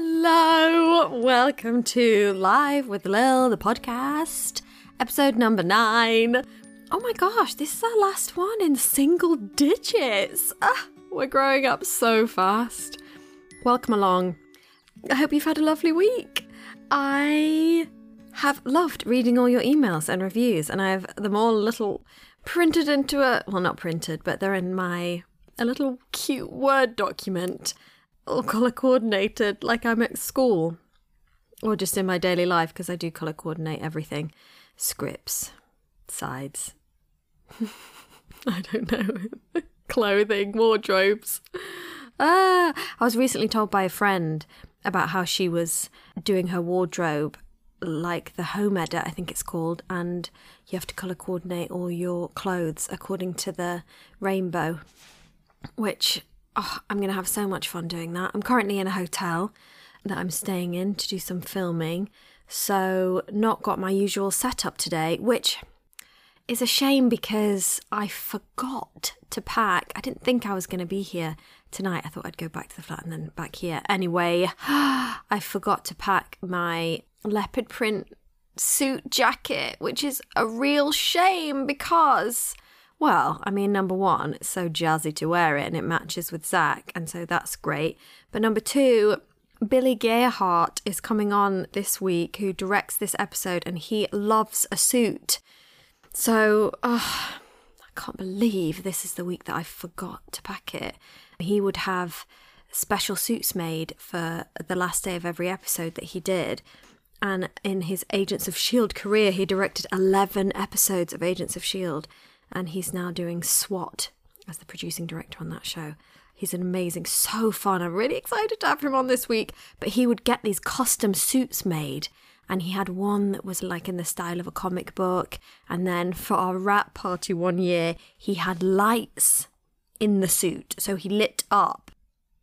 Hello, welcome to Live with Lil, the podcast, episode number nine. Oh my gosh, this is our last one in single digits. Ah, we're growing up so fast. Welcome along. I hope you've had a lovely week. I have loved reading all your emails and reviews, and I have them all little printed into a well, not printed, but they're in my a little cute Word document all colour coordinated like I'm at school or just in my daily life because I do colour coordinate everything scripts, sides. I don't know, clothing, wardrobes. Ah, I was recently told by a friend about how she was doing her wardrobe like the home edit, I think it's called, and you have to colour coordinate all your clothes according to the rainbow, which oh, I'm going to have so much fun doing that. I'm currently in a hotel that I'm staying in to do some filming, so not got my usual setup today, which is a shame because I forgot to pack. I didn't think I was going to be here tonight. I thought I'd go back to the flat and then back here. Anyway, I forgot to pack my leopard print suit jacket, which is a real shame because well, I mean, number one, it's so jazzy to wear it and it matches with Zach, and so that's great. But number two, Billy Gierhart is coming on this week, who directs this episode, and he loves a suit. So, oh, I can't believe this is the week that I forgot to pack it. He would have special suits made for the last day of every episode that he did. And in his Agents of S.H.I.E.L.D. career, he directed 11 episodes of Agents of S.H.I.E.L.D and he's now doing SWAT as the producing director on that show. He's an amazing, so fun. I'm really excited to have him on this week. But he would get these custom suits made. And he had one that was like in the style of a comic book. And then for our rap party one year, he had lights in the suit. So he lit up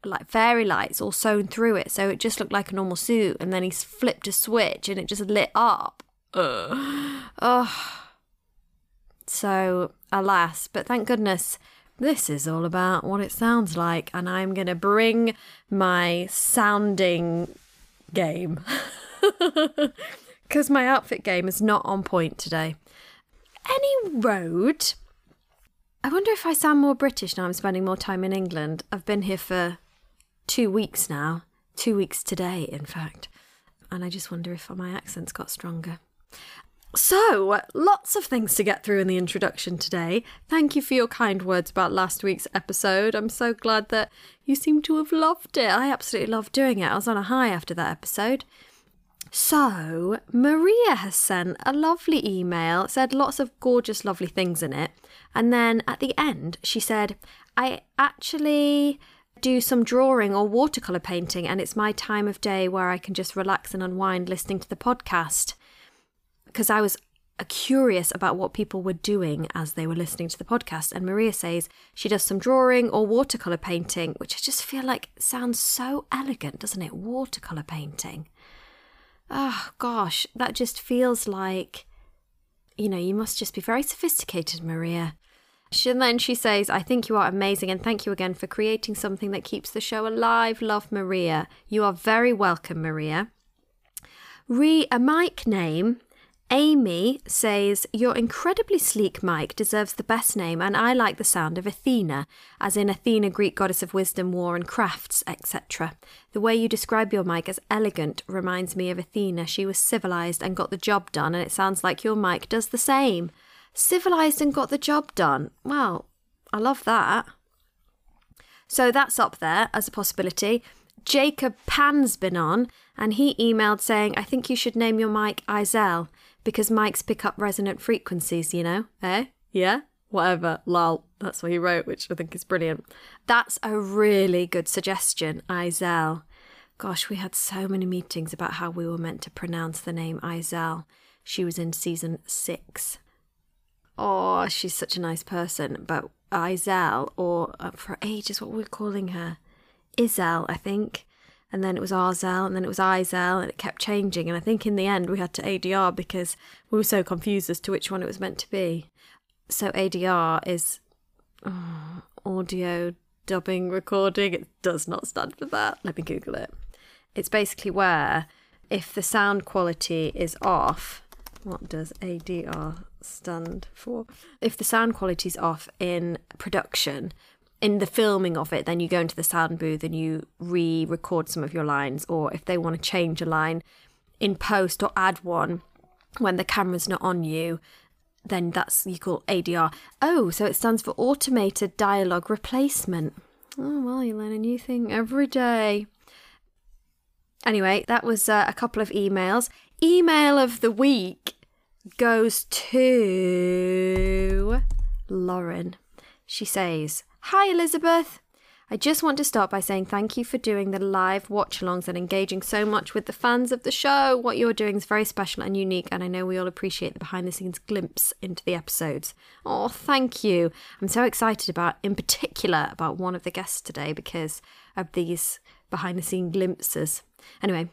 like fairy lights all sewn through it. So it just looked like a normal suit. And then he flipped a switch and it just lit up. Ugh. Oh so, alas, but thank goodness this is all about what it sounds like, and I'm going to bring my sounding game. Because my outfit game is not on point today. Any road. I wonder if I sound more British now I'm spending more time in England. I've been here for two weeks now. Two weeks today, in fact. And I just wonder if my accent's got stronger. So, lots of things to get through in the introduction today. Thank you for your kind words about last week's episode. I'm so glad that you seem to have loved it. I absolutely loved doing it. I was on a high after that episode. So, Maria has sent a lovely email, said lots of gorgeous, lovely things in it. And then at the end, she said, I actually do some drawing or watercolour painting, and it's my time of day where I can just relax and unwind listening to the podcast because I was uh, curious about what people were doing as they were listening to the podcast. And Maria says she does some drawing or watercolor painting, which I just feel like sounds so elegant, doesn't it? Watercolor painting. Oh gosh, that just feels like, you know, you must just be very sophisticated, Maria. And then she says, I think you are amazing and thank you again for creating something that keeps the show alive. Love, Maria. You are very welcome, Maria. Re a mic name Amy says, Your incredibly sleek mic deserves the best name, and I like the sound of Athena, as in Athena, Greek goddess of wisdom, war, and crafts, etc. The way you describe your mic as elegant reminds me of Athena. She was civilized and got the job done, and it sounds like your mic does the same. Civilized and got the job done. Well, I love that. So that's up there as a possibility. Jacob Pan's been on, and he emailed saying, I think you should name your mic Izel because mics pick up resonant frequencies, you know? Eh? Yeah? Whatever. Lol. That's what he wrote, which I think is brilliant. That's a really good suggestion, Izel. Gosh, we had so many meetings about how we were meant to pronounce the name Izel. She was in season six. Oh, she's such a nice person. But Izel, or uh, for ages, what were we calling her? Izel, I think and then it was Arzel, and then it was Izel, and it kept changing. And I think in the end we had to ADR because we were so confused as to which one it was meant to be. So ADR is oh, audio dubbing recording. It does not stand for that. Let me Google it. It's basically where if the sound quality is off, what does ADR stand for? If the sound quality is off in production, in the filming of it, then you go into the sound booth and you re record some of your lines. Or if they want to change a line in post or add one when the camera's not on you, then that's you call ADR. Oh, so it stands for automated dialogue replacement. Oh, well, you learn a new thing every day. Anyway, that was uh, a couple of emails. Email of the week goes to Lauren. She says, Hi, Elizabeth. I just want to start by saying thank you for doing the live watch alongs and engaging so much with the fans of the show. What you're doing is very special and unique, and I know we all appreciate the behind the scenes glimpse into the episodes. Oh, thank you. I'm so excited about, in particular, about one of the guests today because of these behind the scene glimpses. Anyway,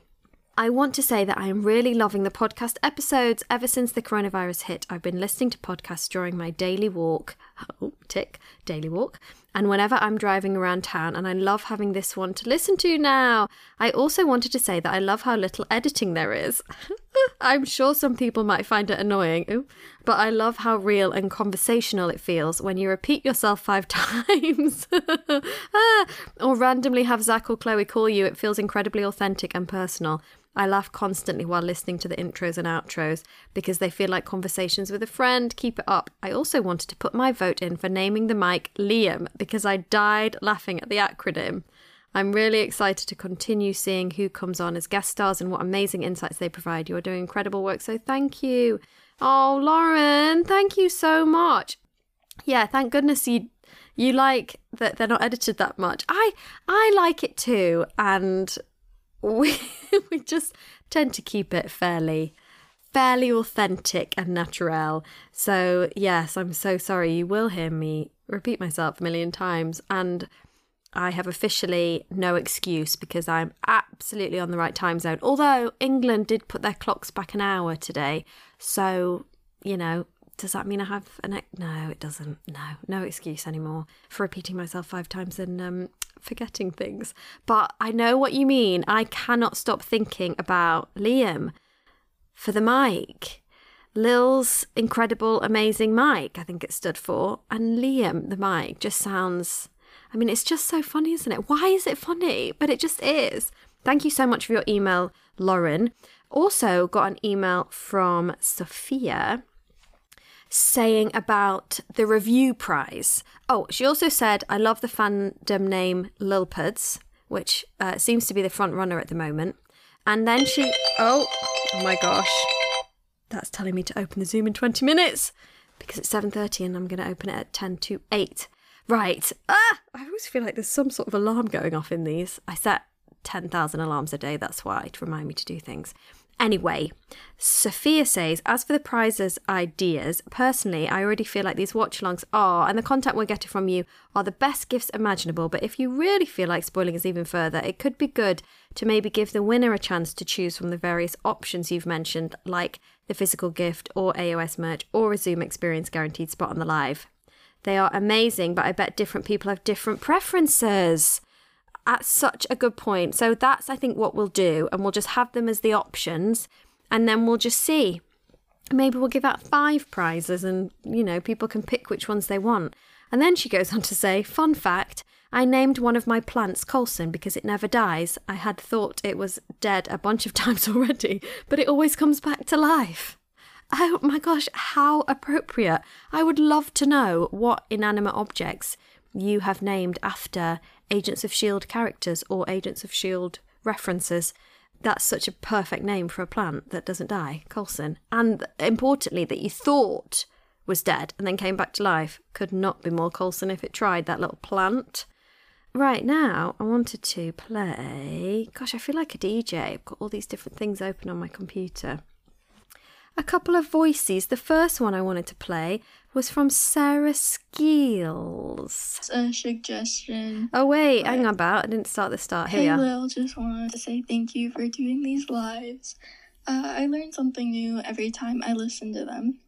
I want to say that I am really loving the podcast episodes. Ever since the coronavirus hit, I've been listening to podcasts during my daily walk. Oh, tick, daily walk. And whenever I'm driving around town, and I love having this one to listen to now. I also wanted to say that I love how little editing there is. I'm sure some people might find it annoying, but I love how real and conversational it feels when you repeat yourself five times ah, or randomly have Zach or Chloe call you. It feels incredibly authentic and personal. I laugh constantly while listening to the intros and outros because they feel like conversations with a friend. Keep it up. I also wanted to put my vote in for naming the mic Liam because I died laughing at the acronym. I'm really excited to continue seeing who comes on as guest stars and what amazing insights they provide. You're doing incredible work, so thank you. Oh, Lauren, thank you so much. Yeah, thank goodness you you like that they're not edited that much. I I like it too, and we we just tend to keep it fairly fairly authentic and natural. So, yes, I'm so sorry. You will hear me repeat myself a million times and I have officially no excuse because I'm absolutely on the right time zone. Although England did put their clocks back an hour today. So, you know, does that mean I have an no, it doesn't. No, no excuse anymore for repeating myself five times and um, forgetting things. But I know what you mean. I cannot stop thinking about Liam for the mic. Lil's incredible, amazing mic, I think it stood for, and Liam, the mic, just sounds. I mean, it's just so funny, isn't it? Why is it funny? But it just is. Thank you so much for your email, Lauren. Also, got an email from Sophia saying about the review prize. Oh, she also said, I love the fandom name Lilpuds, which uh, seems to be the front runner at the moment. And then she, oh, oh my gosh, that's telling me to open the Zoom in 20 minutes because it's 7.30 and I'm going to open it at 10 to 8. Right. Ah, I always feel like there's some sort of alarm going off in these. I set 10,000 alarms a day, that's why, to remind me to do things. Anyway, Sophia says, as for the prizes ideas, personally, I already feel like these watch alongs are, and the content we're getting from you, are the best gifts imaginable. But if you really feel like spoiling us even further, it could be good to maybe give the winner a chance to choose from the various options you've mentioned, like the physical gift, or AOS merch, or a Zoom experience guaranteed spot on the live. They are amazing, but I bet different people have different preferences at such a good point. So that's, I think, what we'll do. And we'll just have them as the options and then we'll just see. Maybe we'll give out five prizes and, you know, people can pick which ones they want. And then she goes on to say, fun fact, I named one of my plants Coulson because it never dies. I had thought it was dead a bunch of times already, but it always comes back to life. Oh my gosh, how appropriate. I would love to know what inanimate objects you have named after Agents of S.H.I.E.L.D. characters or Agents of S.H.I.E.L.D. references. That's such a perfect name for a plant that doesn't die, Coulson. And importantly, that you thought was dead and then came back to life. Could not be more Coulson if it tried, that little plant. Right now, I wanted to play. Gosh, I feel like a DJ. I've got all these different things open on my computer a couple of voices. The first one I wanted to play was from Sarah Skeels. A suggestion. Oh wait, hang on about. I didn't start the start. Here Hey. Lil, just wanted to say thank you for doing these lives. Uh, I learn something new every time I listen to them.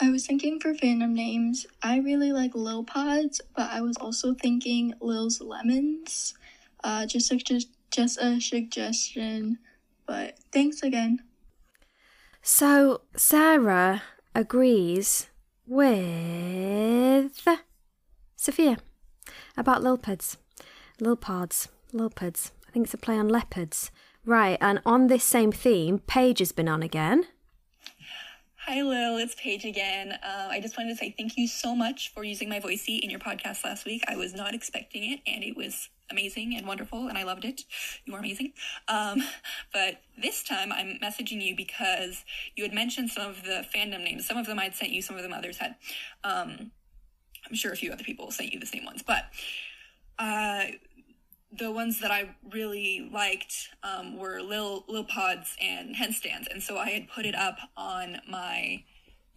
I was thinking for fandom names. I really like Lil Pods, but I was also thinking Lil's Lemons. Uh, just just a suggestion. But thanks again. So Sarah agrees with Sophia about lilpids. Lilpards. Lilpids. I think it's a play on leopards. Right, and on this same theme, Paige has been on again. Hi, Lil. It's Paige again. Uh, I just wanted to say thank you so much for using my voicey in your podcast last week. I was not expecting it, and it was amazing and wonderful, and I loved it. You are amazing. Um, but this time I'm messaging you because you had mentioned some of the fandom names. Some of them I'd sent you, some of them others had. Um, I'm sure a few other people sent you the same ones, but uh, the ones that I really liked um, were Lil Lil Pods and Henstands, and so I had put it up on my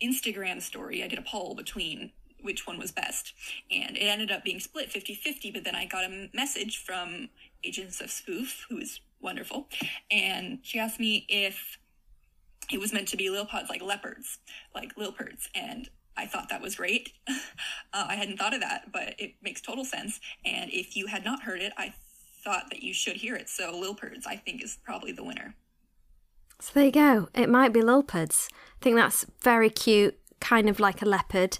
Instagram story. I did a poll between which one was best, and it ended up being split 50-50, But then I got a message from Agents of Spoof, who is wonderful, and she asked me if it was meant to be Lil Pods like leopards, like Lil Lilperds, and I thought that was great. uh, I hadn't thought of that, but it makes total sense. And if you had not heard it, I thought that you should hear it. So Lilperds, I think, is probably the winner. So there you go. It might be Lilperds. I think that's very cute, kind of like a leopard.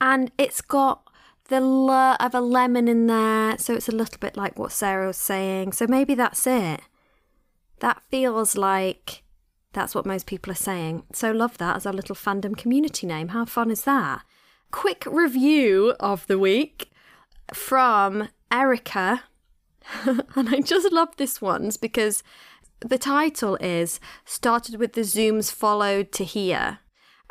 And it's got the l of a lemon in there, so it's a little bit like what Sarah was saying. So maybe that's it. That feels like that's what most people are saying. So love that as our little fandom community name. How fun is that? Quick review of the week from Erica. and I just love this one's because the title is Started with the Zooms Followed to Here.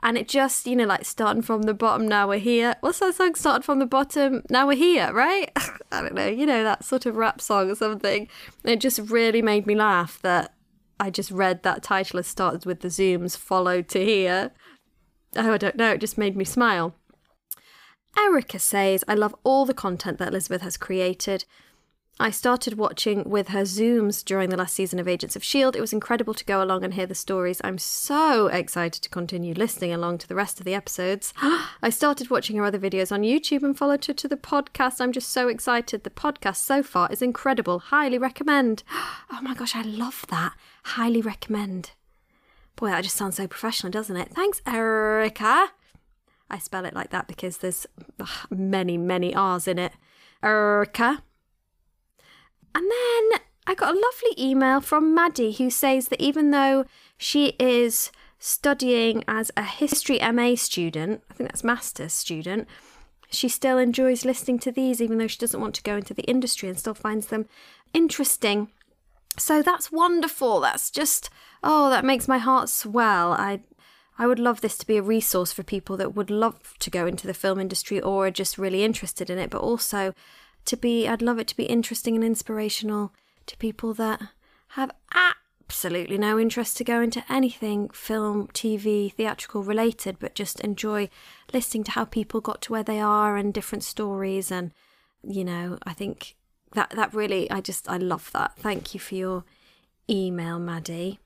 And it just, you know, like starting from the bottom, now we're here. What's that song? Started from the bottom, now we're here, right? I don't know, you know, that sort of rap song or something. it just really made me laugh that I just read that title as started with the zooms followed to here. Oh, I don't know, it just made me smile. Erica says, I love all the content that Elizabeth has created. I started watching with her Zooms during the last season of Agents of S.H.I.E.L.D. It was incredible to go along and hear the stories. I'm so excited to continue listening along to the rest of the episodes. I started watching her other videos on YouTube and followed her to the podcast. I'm just so excited. The podcast so far is incredible. Highly recommend. Oh my gosh, I love that. Highly recommend. Boy, that just sounds so professional, doesn't it? Thanks, Erica. I spell it like that because there's many, many R's in it. Erica. And then I got a lovely email from Maddie who says that even though she is studying as a history MA student, I think that's master's student, she still enjoys listening to these even though she doesn't want to go into the industry and still finds them interesting. So that's wonderful. That's just oh, that makes my heart swell. I I would love this to be a resource for people that would love to go into the film industry or are just really interested in it, but also to be, I'd love it to be interesting and inspirational to people that have absolutely no interest to go into anything film, TV, theatrical related, but just enjoy listening to how people got to where they are and different stories. And, you know, I think that, that really, I just, I love that. Thank you for your email, Maddie.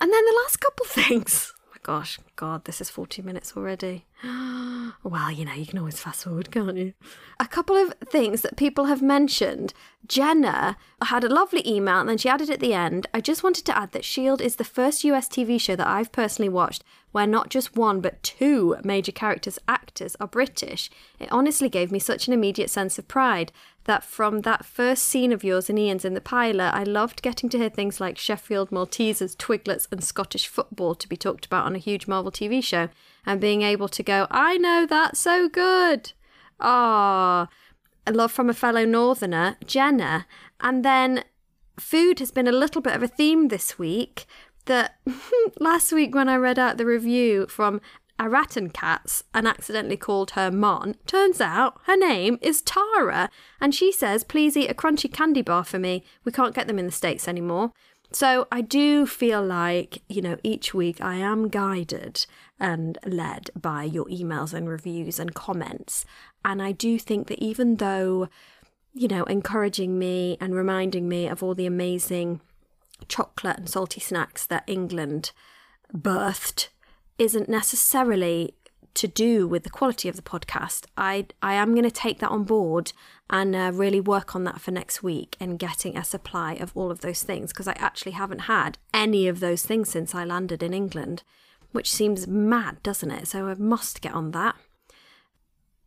And then the last couple things gosh, God, this is 40 minutes already. well, you know, you can always fast forward, can't you? A couple of things that people have mentioned. Jenna had a lovely email and then she added at the end I just wanted to add that S.H.I.E.L.D. is the first US TV show that I've personally watched where not just one but two major characters' actors are British. It honestly gave me such an immediate sense of pride that from that first scene of yours and Ian's in the pilot, I loved getting to hear things like Sheffield Maltesers, Twiglets, and Scottish football to be talked about on a huge Marvel TV show, and being able to go, I know that's so good. Ah, a love from a fellow Northerner, Jenna. And then food has been a little bit of a theme this week. That last week when I read out the review from a rat and cats and accidentally called her Mon. Turns out her name is Tara, and she says, Please eat a crunchy candy bar for me. We can't get them in the States anymore. So I do feel like, you know, each week I am guided and led by your emails and reviews and comments. And I do think that even though, you know, encouraging me and reminding me of all the amazing chocolate and salty snacks that England birthed isn't necessarily to do with the quality of the podcast, I I am going to take that on board and uh, really work on that for next week and getting a supply of all of those things because I actually haven't had any of those things since I landed in England, which seems mad, doesn't it? So I must get on that.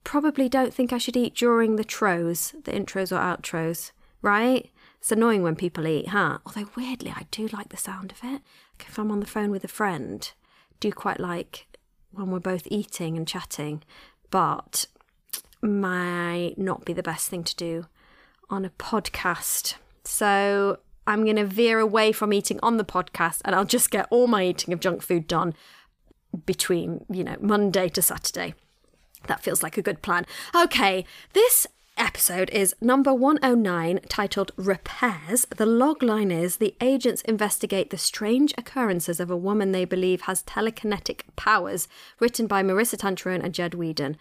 Probably don't think I should eat during the tros, the intros or outros, right? It's annoying when people eat, huh? Although weirdly, I do like the sound of it. Like if I'm on the phone with a friend, do quite like when we're both eating and chatting, but might not be the best thing to do on a podcast. So I'm going to veer away from eating on the podcast and I'll just get all my eating of junk food done between, you know, Monday to Saturday. That feels like a good plan. Okay, this episode is number 109, titled Repairs. The logline is The agents investigate the strange occurrences of a woman they believe has telekinetic powers, written by Maurissa Tancharoen and Jed Whedon.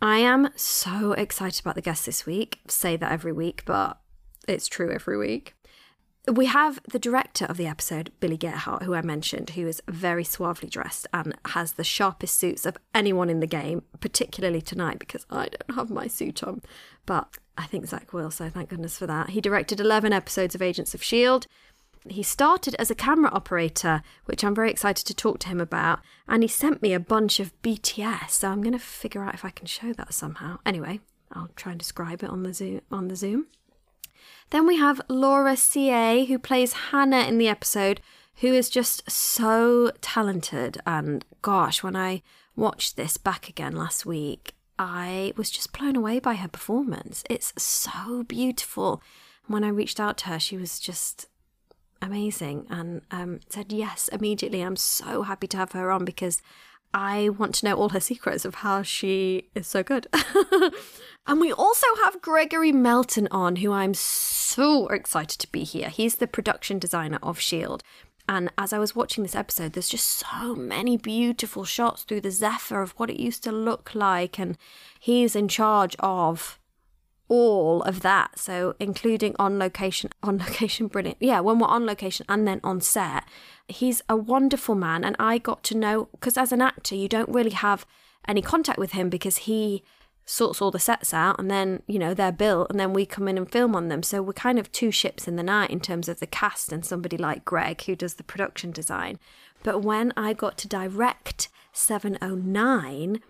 I am so excited about the guest this week. Say that every week, but it's true every week. We have the director of the episode, Billy Gierhart, who I mentioned, who is very suavely dressed and has the sharpest suits of anyone in the game, particularly tonight because I don't have my suit on. But I think Zach will, so thank goodness for that. He directed 11 episodes of Agents of S.H.I.E.L.D. He started as a camera operator, which I'm very excited to talk to him about, and he sent me a bunch of BTS, so I'm going to figure out if I can show that somehow. Anyway, I'll try and describe it on the Zoom. On the Zoom. Then we have Laura Seay, who plays Hannah in the episode, who is just so talented. And gosh, when I watched this back again last week, I was just blown away by her performance. It's so beautiful. When I reached out to her, she was just amazing and um, said yes immediately. I'm so happy to have her on because I want to know all her secrets of how she is so good. and we also have Gregory Melton on, who I'm so excited to be here. He's the production designer of S.H.I.E.L.D. And as I was watching this episode, there's just so many beautiful shots through the Zephyr of what it used to look like. And he's in charge of all of that. So, including on location, on location, brilliant. Yeah, when we're on location and then on set, he's a wonderful man. And I got to know, because as an actor, you don't really have any contact with him because he sorts all the sets out and then, you know, they're built and then we come in and film on them. So, we're kind of two ships in the night in terms of the cast and somebody like Greg who does the production design. But when I got to direct 709,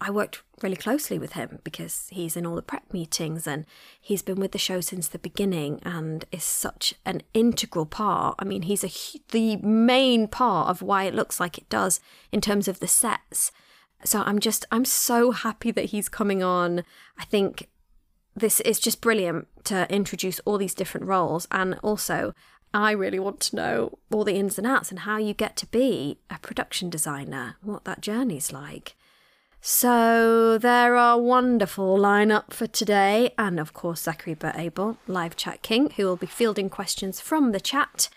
I worked really closely with him because he's in all the prep meetings and he's been with the show since the beginning and is such an integral part. I mean, he's a the main part of why it looks like it does in terms of the sets. So I'm just I'm so happy that he's coming on. I think this is just brilliant to introduce all these different roles and also I really want to know all the ins and outs and how you get to be a production designer, what that journey's like. So there are wonderful lineup for today, and of course Zachary Burr Abel, live chat king, who will be fielding questions from the chat.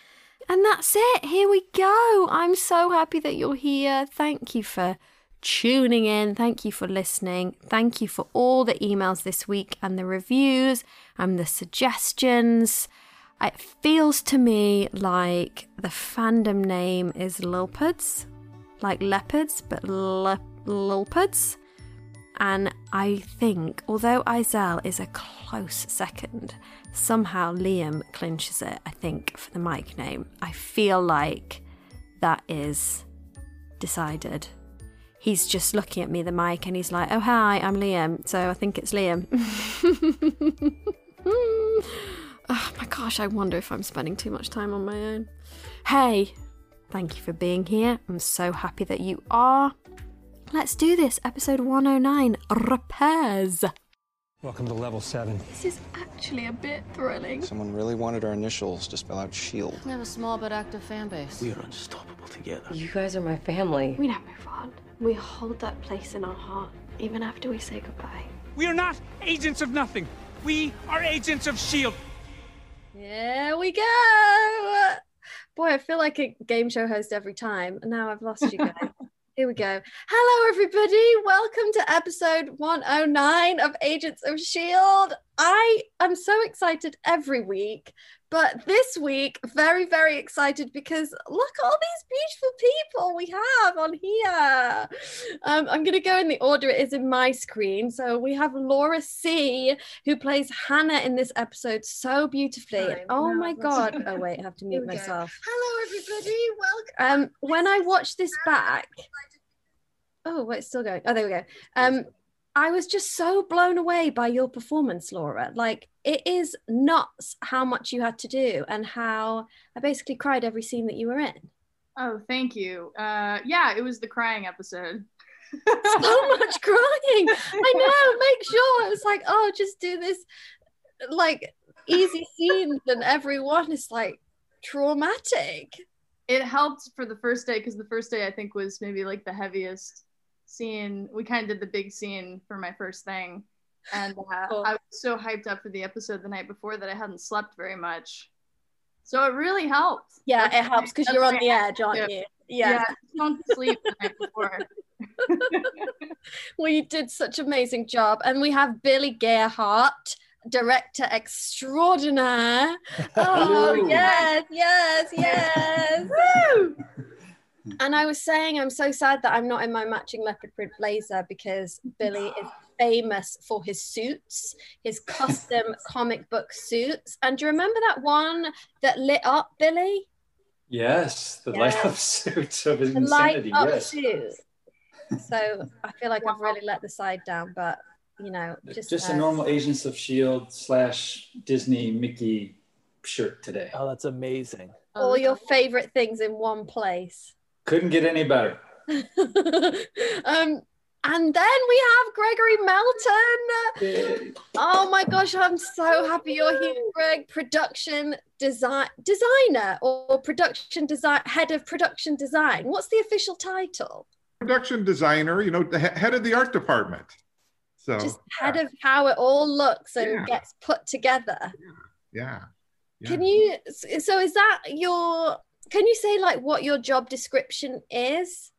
And that's it. Here we go. I'm so happy that you're here. Thank you for tuning in. Thank you for listening. Thank you for all the emails this week and the reviews and the suggestions. It feels to me like the fandom name is Lilpuds, like leopards, but leopards Lilpuds. And I think, although Izel is a close second, somehow Liam clinches it, I think, for the mic name. I feel like that is decided. He's just looking at me, the mic, and he's like, oh, hi, I'm Liam. So I think it's Liam. oh my gosh, I wonder if I'm spending too much time on my own. Hey, thank you for being here. I'm so happy that you are. Let's do this. Episode 109 Repairs. Welcome to level 7. This is actually a bit thrilling. Someone really wanted our initials to spell out S.H.I.E.L.D. We have a small but active fan base. We are unstoppable together. You guys are my family. We don't move on. We hold that place in our heart, even after we say goodbye. We are not agents of nothing. We are agents of S.H.I.E.L.D. Here we go. Boy, I feel like a game show host every time. And now I've lost you guys. Here we go. Hello, everybody. Welcome to episode 109 of Agents of S.H.I.E.L.D. I am so excited every week, but this week, very, very excited because look at all these beautiful people we have on here. Um, I'm going to go in the order it is in my screen. So we have Laura Seay, who plays Hannah in this episode so beautifully. Oh no, my God. Oh, wait, I have to mute we go. myself. Hello, everybody. Welcome. Um, when I watched this back, oh, wait, it's still going. Oh, there we go. Um, I was just so blown away by your performance, Laura. Like, it is nuts how much you had to do and how I basically cried every scene that you were in. Oh, thank you. Uh, yeah, it was the crying episode. So much crying. I know. Make sure. It was like, oh, just do this, like, easy scenes, and everyone is like traumatic. It helped for the first day because the first day I think was maybe like the heaviest scene. We kind of did the big scene for my first thing, and uh, Cool. I was so hyped up for the episode the night before that I hadn't slept very much. So it really helped. Yeah, That's it helps because you're on the edge, aren't yeah. you? Yeah, Yeah. don't sleep the night before. Well, you did such amazing job. And we have Billy Gierhart, director extraordinaire. Oh, Hello. yes, yes, yes. Woo! And I was saying, I'm so sad that I'm not in my matching leopard print blazer because Billy is famous for his suits, his custom comic book suits. And do you remember that one that lit up Billy? Yes, the Yeah. light up suit of The light insanity. up Yes. suit. So I feel like I've really let the side down, but you know, just, Just uh, a normal Agents of Shield slash Disney Mickey shirt today. Oh, that's amazing. all your favorite things in one place. Couldn't get any better. um, and then we have Gregory Melton. Oh my gosh, I'm so happy you're here, Greg. Production design designer or production design head of production design. What's the official title? production designer, you know, the head of the art department. So Just head of how it all looks and Yeah. gets put together. yeah. yeah. Can you? So is that your? Can you say like what your job description is?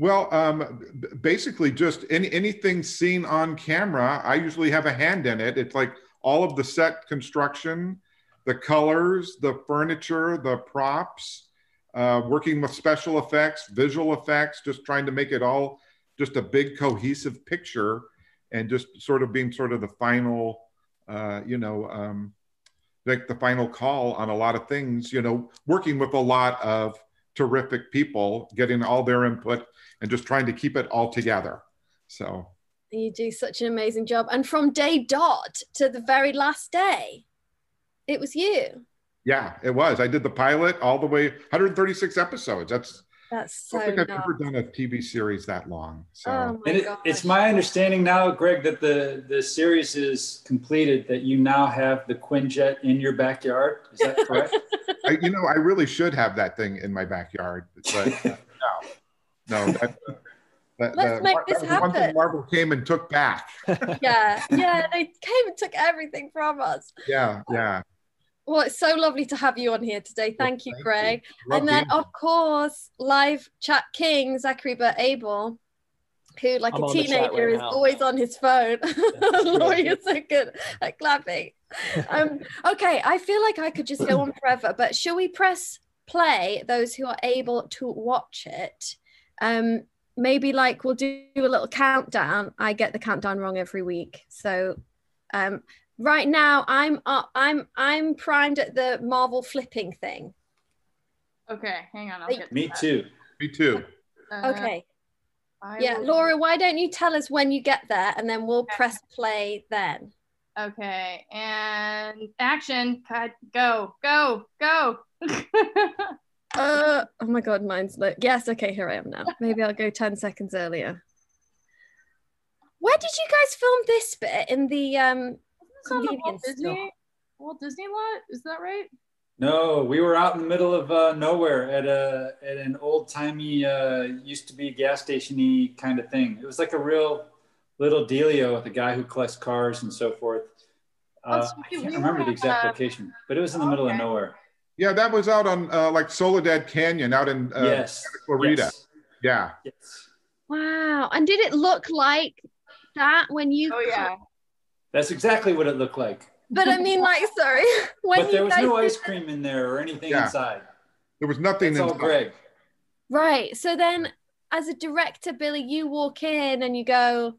Well, um, basically, just any anything seen on camera, I usually have a hand in it. It's like all of the set construction, the colors, the furniture, the props, uh, working with special effects, visual effects, just trying to make it all just a big cohesive picture, and just sort of being sort of the final, uh, you know, um, like the final call on a lot of things. You know, working with a lot of terrific people, getting all their input and just trying to keep it all together. So You do such an amazing job. And from day dot to the very last day, it was you. yeah, it was. I did the pilot all the way 136 episodes. That's That's I don't think I've nuts. ever done a TV series that long. So Oh my And it, it's my understanding now, Greg, that the, the series is completed, that you now have the Quinjet in your backyard. Is that correct? I, you know, I really should have that thing in my backyard, but uh, no, no. That, that, Let's that- make this was one thing happen. Marvel came and took back. yeah, yeah, they came and took everything from us. Yeah, yeah. Well, it's so lovely to have you on here today. Thank you, thank. Greg. Love and then, of course, live chat king Zachary Burr Abel, who, like I'm a on the chat teenager, right is now. always on his phone. Laurie is so good at clapping. Um, okay, I feel like I could just go on forever, but shall we press play? Those who are able to watch it, um, maybe like we'll do a little countdown. I get the countdown wrong every week, so um, right now i'm up i'm i'm primed at the marvel flipping thing Okay, hang on. I'll get Me that. too. Me too. Uh, okay I yeah will- laura why don't you tell us when you get there and then we'll press play then Okay, and action. Cut. Go. Go. Go. uh oh my god mine's look yes okay here i am now maybe i'll go 10 seconds earlier where did you guys film this bit in the um It's on the Walt convenience store Disney. Walt Disney lot. Is that right? No, we were out in the middle of uh, nowhere at a at an old timey uh, used to be gas stationy kind of thing. It was like a real little dealio with a guy who collects cars and so forth. Uh, so I can't were remember the exact at, uh, location, but it was in the middle of nowhere. Yeah, that was out on uh, like Soledad Canyon out in uh, yes, Santa Clarita. yes, Yeah. yes. wow and did it look like that when you Oh yeah. That's exactly what it looked like. But I mean, like, sorry. When but there was no ice cream in there or anything Yeah. inside. There was nothing It's all. Greg. Right. So then, as a director, Billy, you walk in and you go,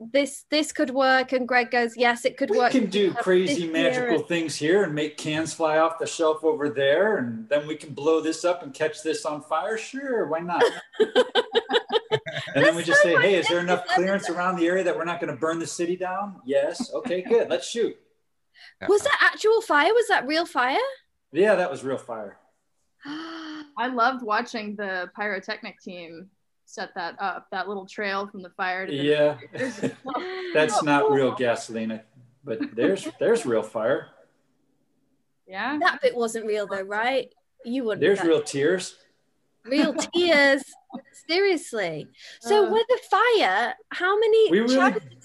"This this could work," and Greg goes, "Yes, it could We work." We can do Have crazy magical here." things here and make cans fly off the shelf over there, and then we can blow this up and catch this on fire. Sure, why not? and then we just say, hey, is there enough clearance around the area that we're not going to burn the city down? Yes. Okay, good. Let's shoot. Was that actual fire? Was that real fire? Yeah, that was real fire. I loved watching the pyrotechnic team set that up, that little trail from the fire to the Yeah, that's not real gasoline, but there's there's real fire. yeah. That bit wasn't real though, right? You wouldn't. There's real tears. Real tears. Seriously. So Uh. with the fire, how many? We really Chad-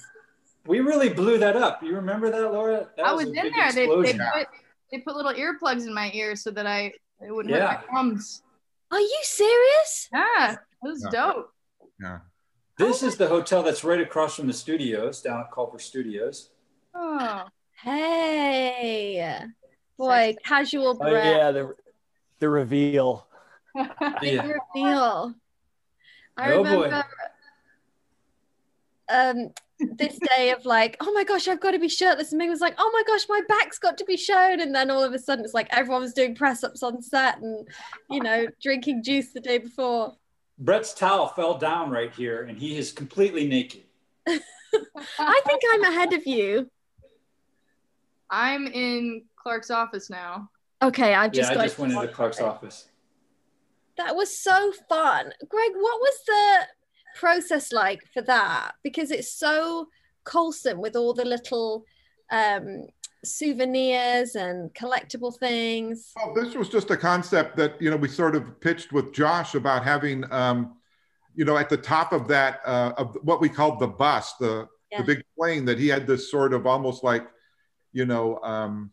we really blew that up. You remember that, Laura? That I was a in there. They, they put they put little earplugs in my ears so that I it wouldn't Yeah. hurt my thumbs. Are you serious? Yeah, it was Yeah. dope. Yeah. This is the hotel that's right across from the studios, down at Culver Studios. Oh, Hey, boy, casual Oh breath. yeah, the the reveal. Yeah. reveal. I Oh, boy. remember um this day of like, oh my gosh, I've got to be shirtless. And Meg was like, oh my gosh, my back's got to be shown. And then all of a sudden it's like everyone was doing press ups on set and, you know, drinking juice the day before. Brett's towel fell down right here, and he is completely naked. I think I'm ahead of you. I'm in Clark's office now. Okay, I've just yeah, got I just went into Clark's office. That was so fun. Greg, what was the process like for that? Because it's so Coulson with all the little um, souvenirs and collectible things. Well, this was just a concept that you know we sort of pitched with Josh about having, um, you know, at the top of that uh, of what we called the bus, the Yeah. the big plane that he had this sort of almost like, you know, um,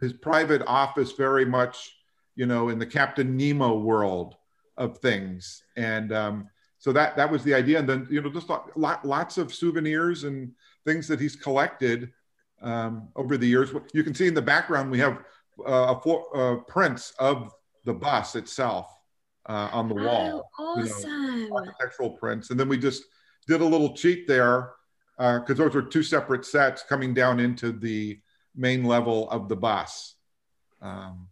his private office very much, you know, in the Captain Nemo world of things, and um, so that that was the idea. And then you know, just lot, lot, lots of souvenirs and things that he's collected um, over the years. You can see in the background we have uh, a uh, prints of the bus itself uh, on the wall, Oh, you know, awesome. architectural prints, and then we just did a little cheat there because those were two separate sets coming down into the main level of the bus, um,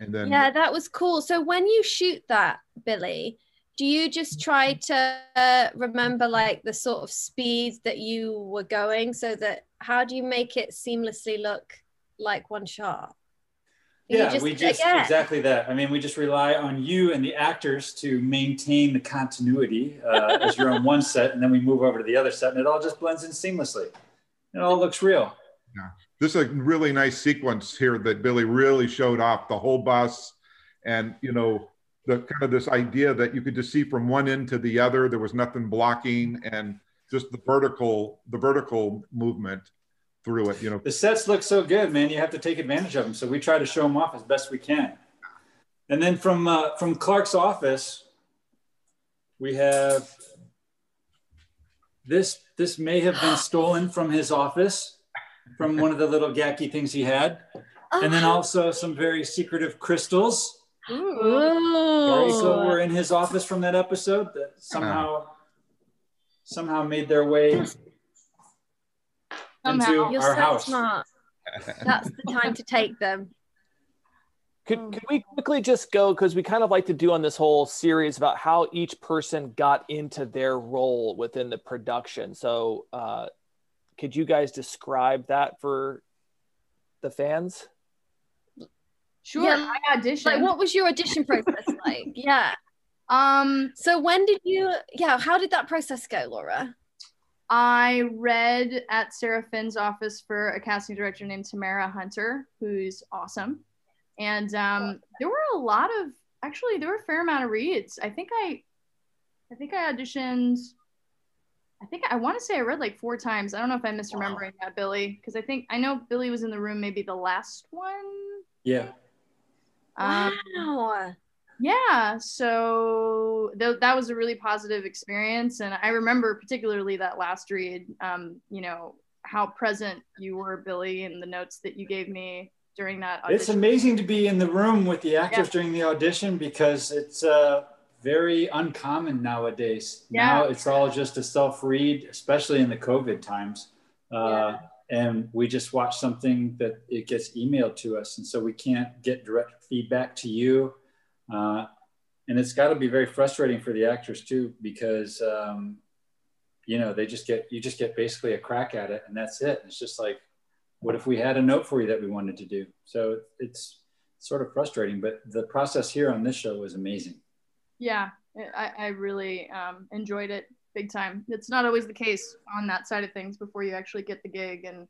and then Yeah, that was cool. So when you shoot that, Billy, do you just try to uh, remember like the sort of speed that you were going so that how do you make it seamlessly look like one shot? You Yeah, we just again- exactly that. I mean, we just rely on you and the actors to maintain the continuity uh, as you're on one set, and then we move over to the other set, and it all just blends in seamlessly. It all looks real. This is a really nice sequence here that Billy really showed off the whole bus, and you know the kind of this idea that you could just see from one end to the other. There was nothing blocking, and just the vertical the vertical movement through it. You know, The sets look so good, man. You have to take advantage of them. So we try to show them off as best we can. And then from uh, from Clark's office, we have this. This may have been stolen from his office, from one of the little gacky things he had, and then also some very secretive crystals. Also, were in his office from that episode that somehow somehow made their way into You're our so house. smart. That's the time to take them. Could, could we quickly just go because we kind of like to do on this whole series about how each person got into their role within the production. So, uh, could you guys describe that for the fans? Sure, Yeah. I auditioned. Like, what was your audition process like? Yeah. Um, So when did you? Yeah. How did that process go, Laura? I read at Sarah Finn's office for a casting director named Tamara Hunter, who's awesome. And um, there were a lot of actually there were a fair amount of reads. I think I I think I auditioned I think I want to say I read like four times. I don't know if I'm misremembering that, Billy, because I think I know Billy was in the room maybe the last one. Yeah. Um, Wow. yeah so th- that was a really positive experience and i remember particularly that last read um, you know how present you were, Billy, in the notes that you gave me during that audition. It's amazing to be in the room with the actors yeah. during the audition because it's uh, very uncommon nowadays. Yeah. Now it's all just a self read, especially in the COVID times. Uh, yeah. And we just watch something that it gets emailed to us. And so we can't get direct feedback to you. Uh, and it's got to be very frustrating for the actors too, because, um, you know, they just get, you just get basically a crack at it and that's it. It's just like, what if we had a note for you that we wanted to do? So it's sort of frustrating, but the process here on this show was amazing. Yeah, I, I really um, enjoyed it big time. It's not always the case on that side of things before you actually get the gig, and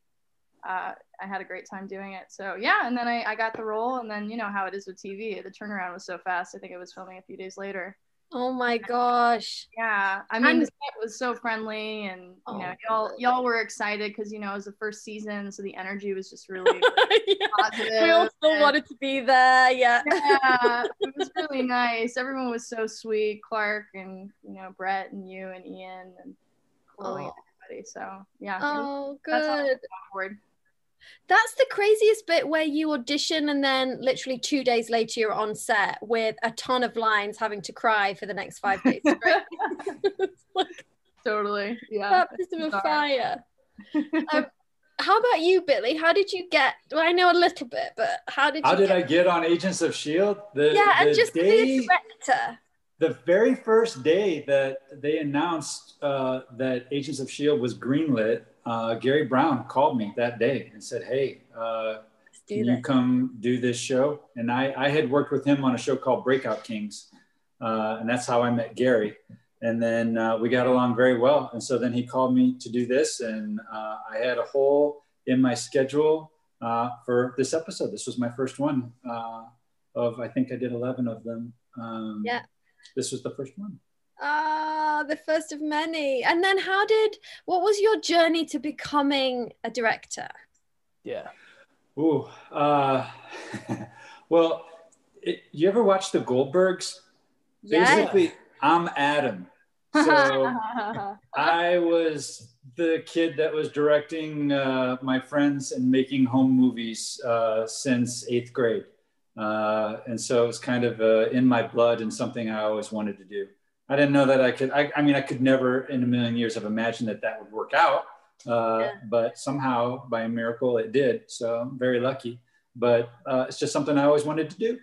uh, I had a great time doing it. So yeah, and then I, I got the role, and then you know how it is with TV. The turnaround was so fast. I think it was filming a few days later. Oh my gosh. Yeah. I mean, the set was so friendly and, you oh know, y'all, y'all were excited because, you know, it was the first season. So the energy was just really yeah. positive. We all still and, wanted to be there. Yeah. Yeah. it was really nice. Everyone was so sweet. Clark and, you know, Brett and you and Iain and Chloe oh. and everybody. So yeah. Oh, good. That's the craziest bit where you audition and then literally two days later you're on set with a ton of lines having to cry for the next five days. like, totally. Yeah. Baptism of fire. um, how about you, Billy? How did you get? Well, I know a little bit, but how did? How did get, I get on Agents of Shield? The, yeah, the and just day, the director. The very first day that they announced uh, that Agents of Shield was greenlit, uh, Garry Brown called me that day and said, "Hey, uh, can you come do this show?" And I, I had worked with him on a show called Breakout Kings, uh, and that's how I met Garry. And then uh, we got along very well. And so then he called me to do this, and uh, I had a hole in my schedule uh, for this episode. This was my first one of I think I did eleven of them. Um, yeah. This was the first one. Ah, the first of many. And then how did what was your journey to becoming a director? Yeah. Ooh, uh, well, it, you ever watch the Goldbergs? Yes. Basically, I'm Adam. So I was the kid that was directing uh, my friends and making home movies uh, since eighth grade. Uh, and so it was kind of uh, in my blood and something I always wanted to do. I didn't know that I could. I, I mean, I could never in a million years have imagined that that would work out. Uh, yeah. But somehow, by a miracle, it did. So I'm very lucky. But uh, it's just something I always wanted to do.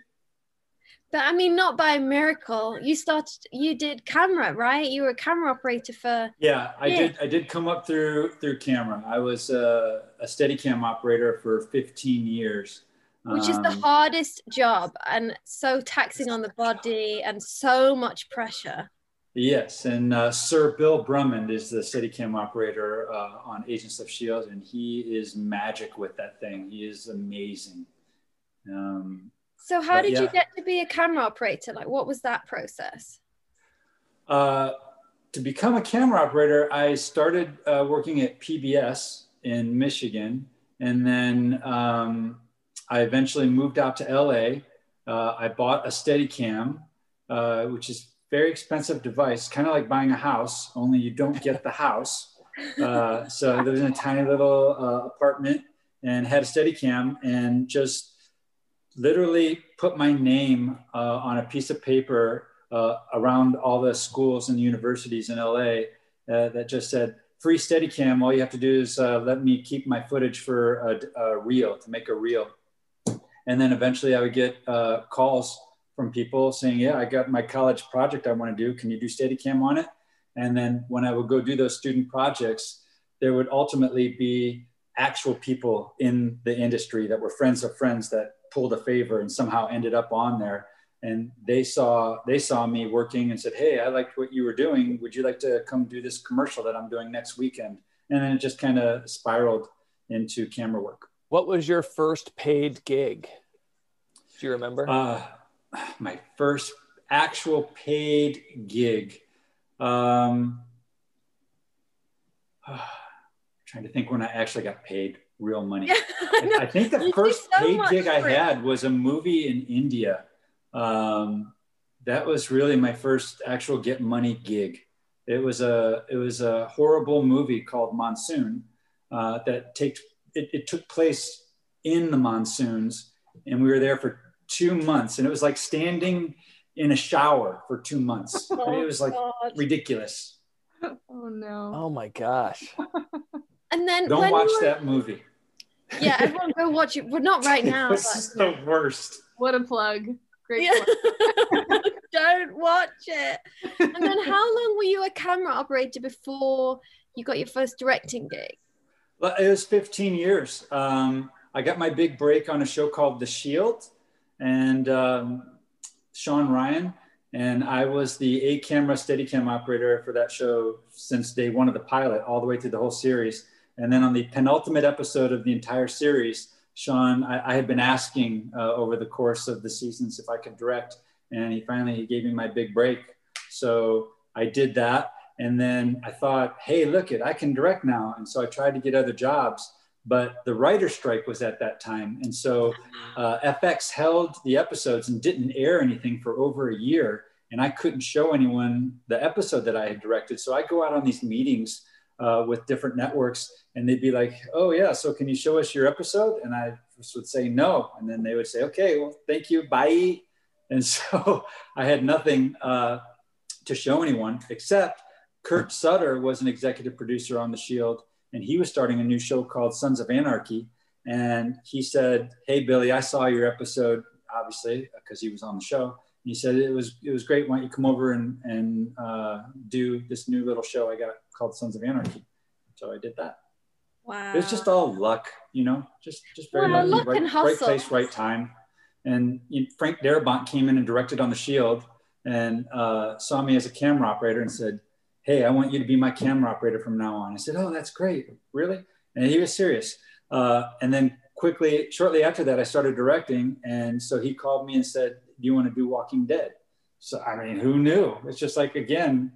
But I mean, not by a miracle. You started. You did camera, right? You were a camera operator for. Yeah, I yeah. did. I did come up through through camera. I was uh, a Steadicam operator for 15 years which is the um, hardest job and so taxing on the body and so much pressure. Yes, and uh, Sir Bill Brummond is the Steadicam operator uh, on Agents of Shield, and he is magic with that thing. He is amazing. Um, so, how did yeah. you get to be a camera operator? Like, what was that process? Uh, to become a camera operator, I started uh, working at PBS in Michigan, and then um, I eventually moved out to LA. Uh, I bought a Steadicam, uh, which is very expensive device, kind of like buying a house, only you don't get the house. Uh, so lived in a tiny little uh, apartment and had a Steadicam and just literally put my name uh, on a piece of paper uh, around all the schools and universities in LA that just said, free Steadicam. All you have to do is let me keep my footage for a, a reel to make a reel. And then eventually I would get uh, calls from people saying, yeah, I got my college project I want to do. Can you do Steadicam on it? And then when I would go do those student projects, there would ultimately be actual people in the industry that were friends of friends that pulled a favor and somehow ended up on there. And they saw they saw me working and said, "Hey, I liked what you were doing. Would you like to come do this commercial that I'm doing next weekend?" And then it just kind of spiraled into camera work. What was your first paid gig? Do you remember? Uh, my first actual paid gig. Um, uh, trying to think when I actually got paid real money. I, I, think the first so paid gig I had was a movie in India. Um, that was really my first actual get money gig. It was a it was a horrible movie called Monsoon, uh, that takes it, it took place in the monsoons, and we were there for two months, and it was like standing in a shower for two months. Oh, it was like God. ridiculous. Oh no. Oh my gosh. And then Don't when watch were- that movie. Yeah, everyone go watch it. Well, not right now. This but- is the worst. What a plug. Great Yeah. plug. Don't watch it. And then how long were you a camera operator before you got your first directing gig? Well, It was 15 years. Um, I got my big break on a show called The Shield, and um, Shawn Ryan, and I was the A camera Steadicam operator for that show since day one of the pilot, all the way through the whole series. And then on the penultimate episode of the entire series, Shawn, I, I had been asking uh, over the course of the seasons if I could direct, and he finally gave me my big break. So I did that. And then I thought, hey, look it, I can direct now. And so I tried to get other jobs, but the writer strike was at that time. And so uh, FX held the episodes and didn't air anything for over a year. And I couldn't show anyone the episode that I had directed. So I go out on these meetings uh, with different networks and they'd be like, oh, yeah, so can you show us your episode? And I just would say no. And then they would say, okay, well, thank you, bye. And so I had nothing uh, to show anyone except Kurt Sutter was an executive producer on The Shield, and he was starting a new show called Sons of Anarchy. And he said, "Hey Billy, I saw your episode, obviously, because he was on the show. And he said it was it was great. Why don't you come over and and uh, do this new little show I got called Sons of Anarchy?" So I did that. Wow. It was just all luck, you know, just just very Well, lucky, right, right place, right time. And you know, Frank Darabont came in and directed on the Shield, and uh, saw me as a camera operator and said, "Hey, I want you to be my camera operator from now on." I said, "Oh, that's great, really?" And he was serious. Uh, and then quickly, shortly after that, I started directing, and so he called me and said, "Do you want to do Walking Dead?" So I mean, who knew? It's just like again,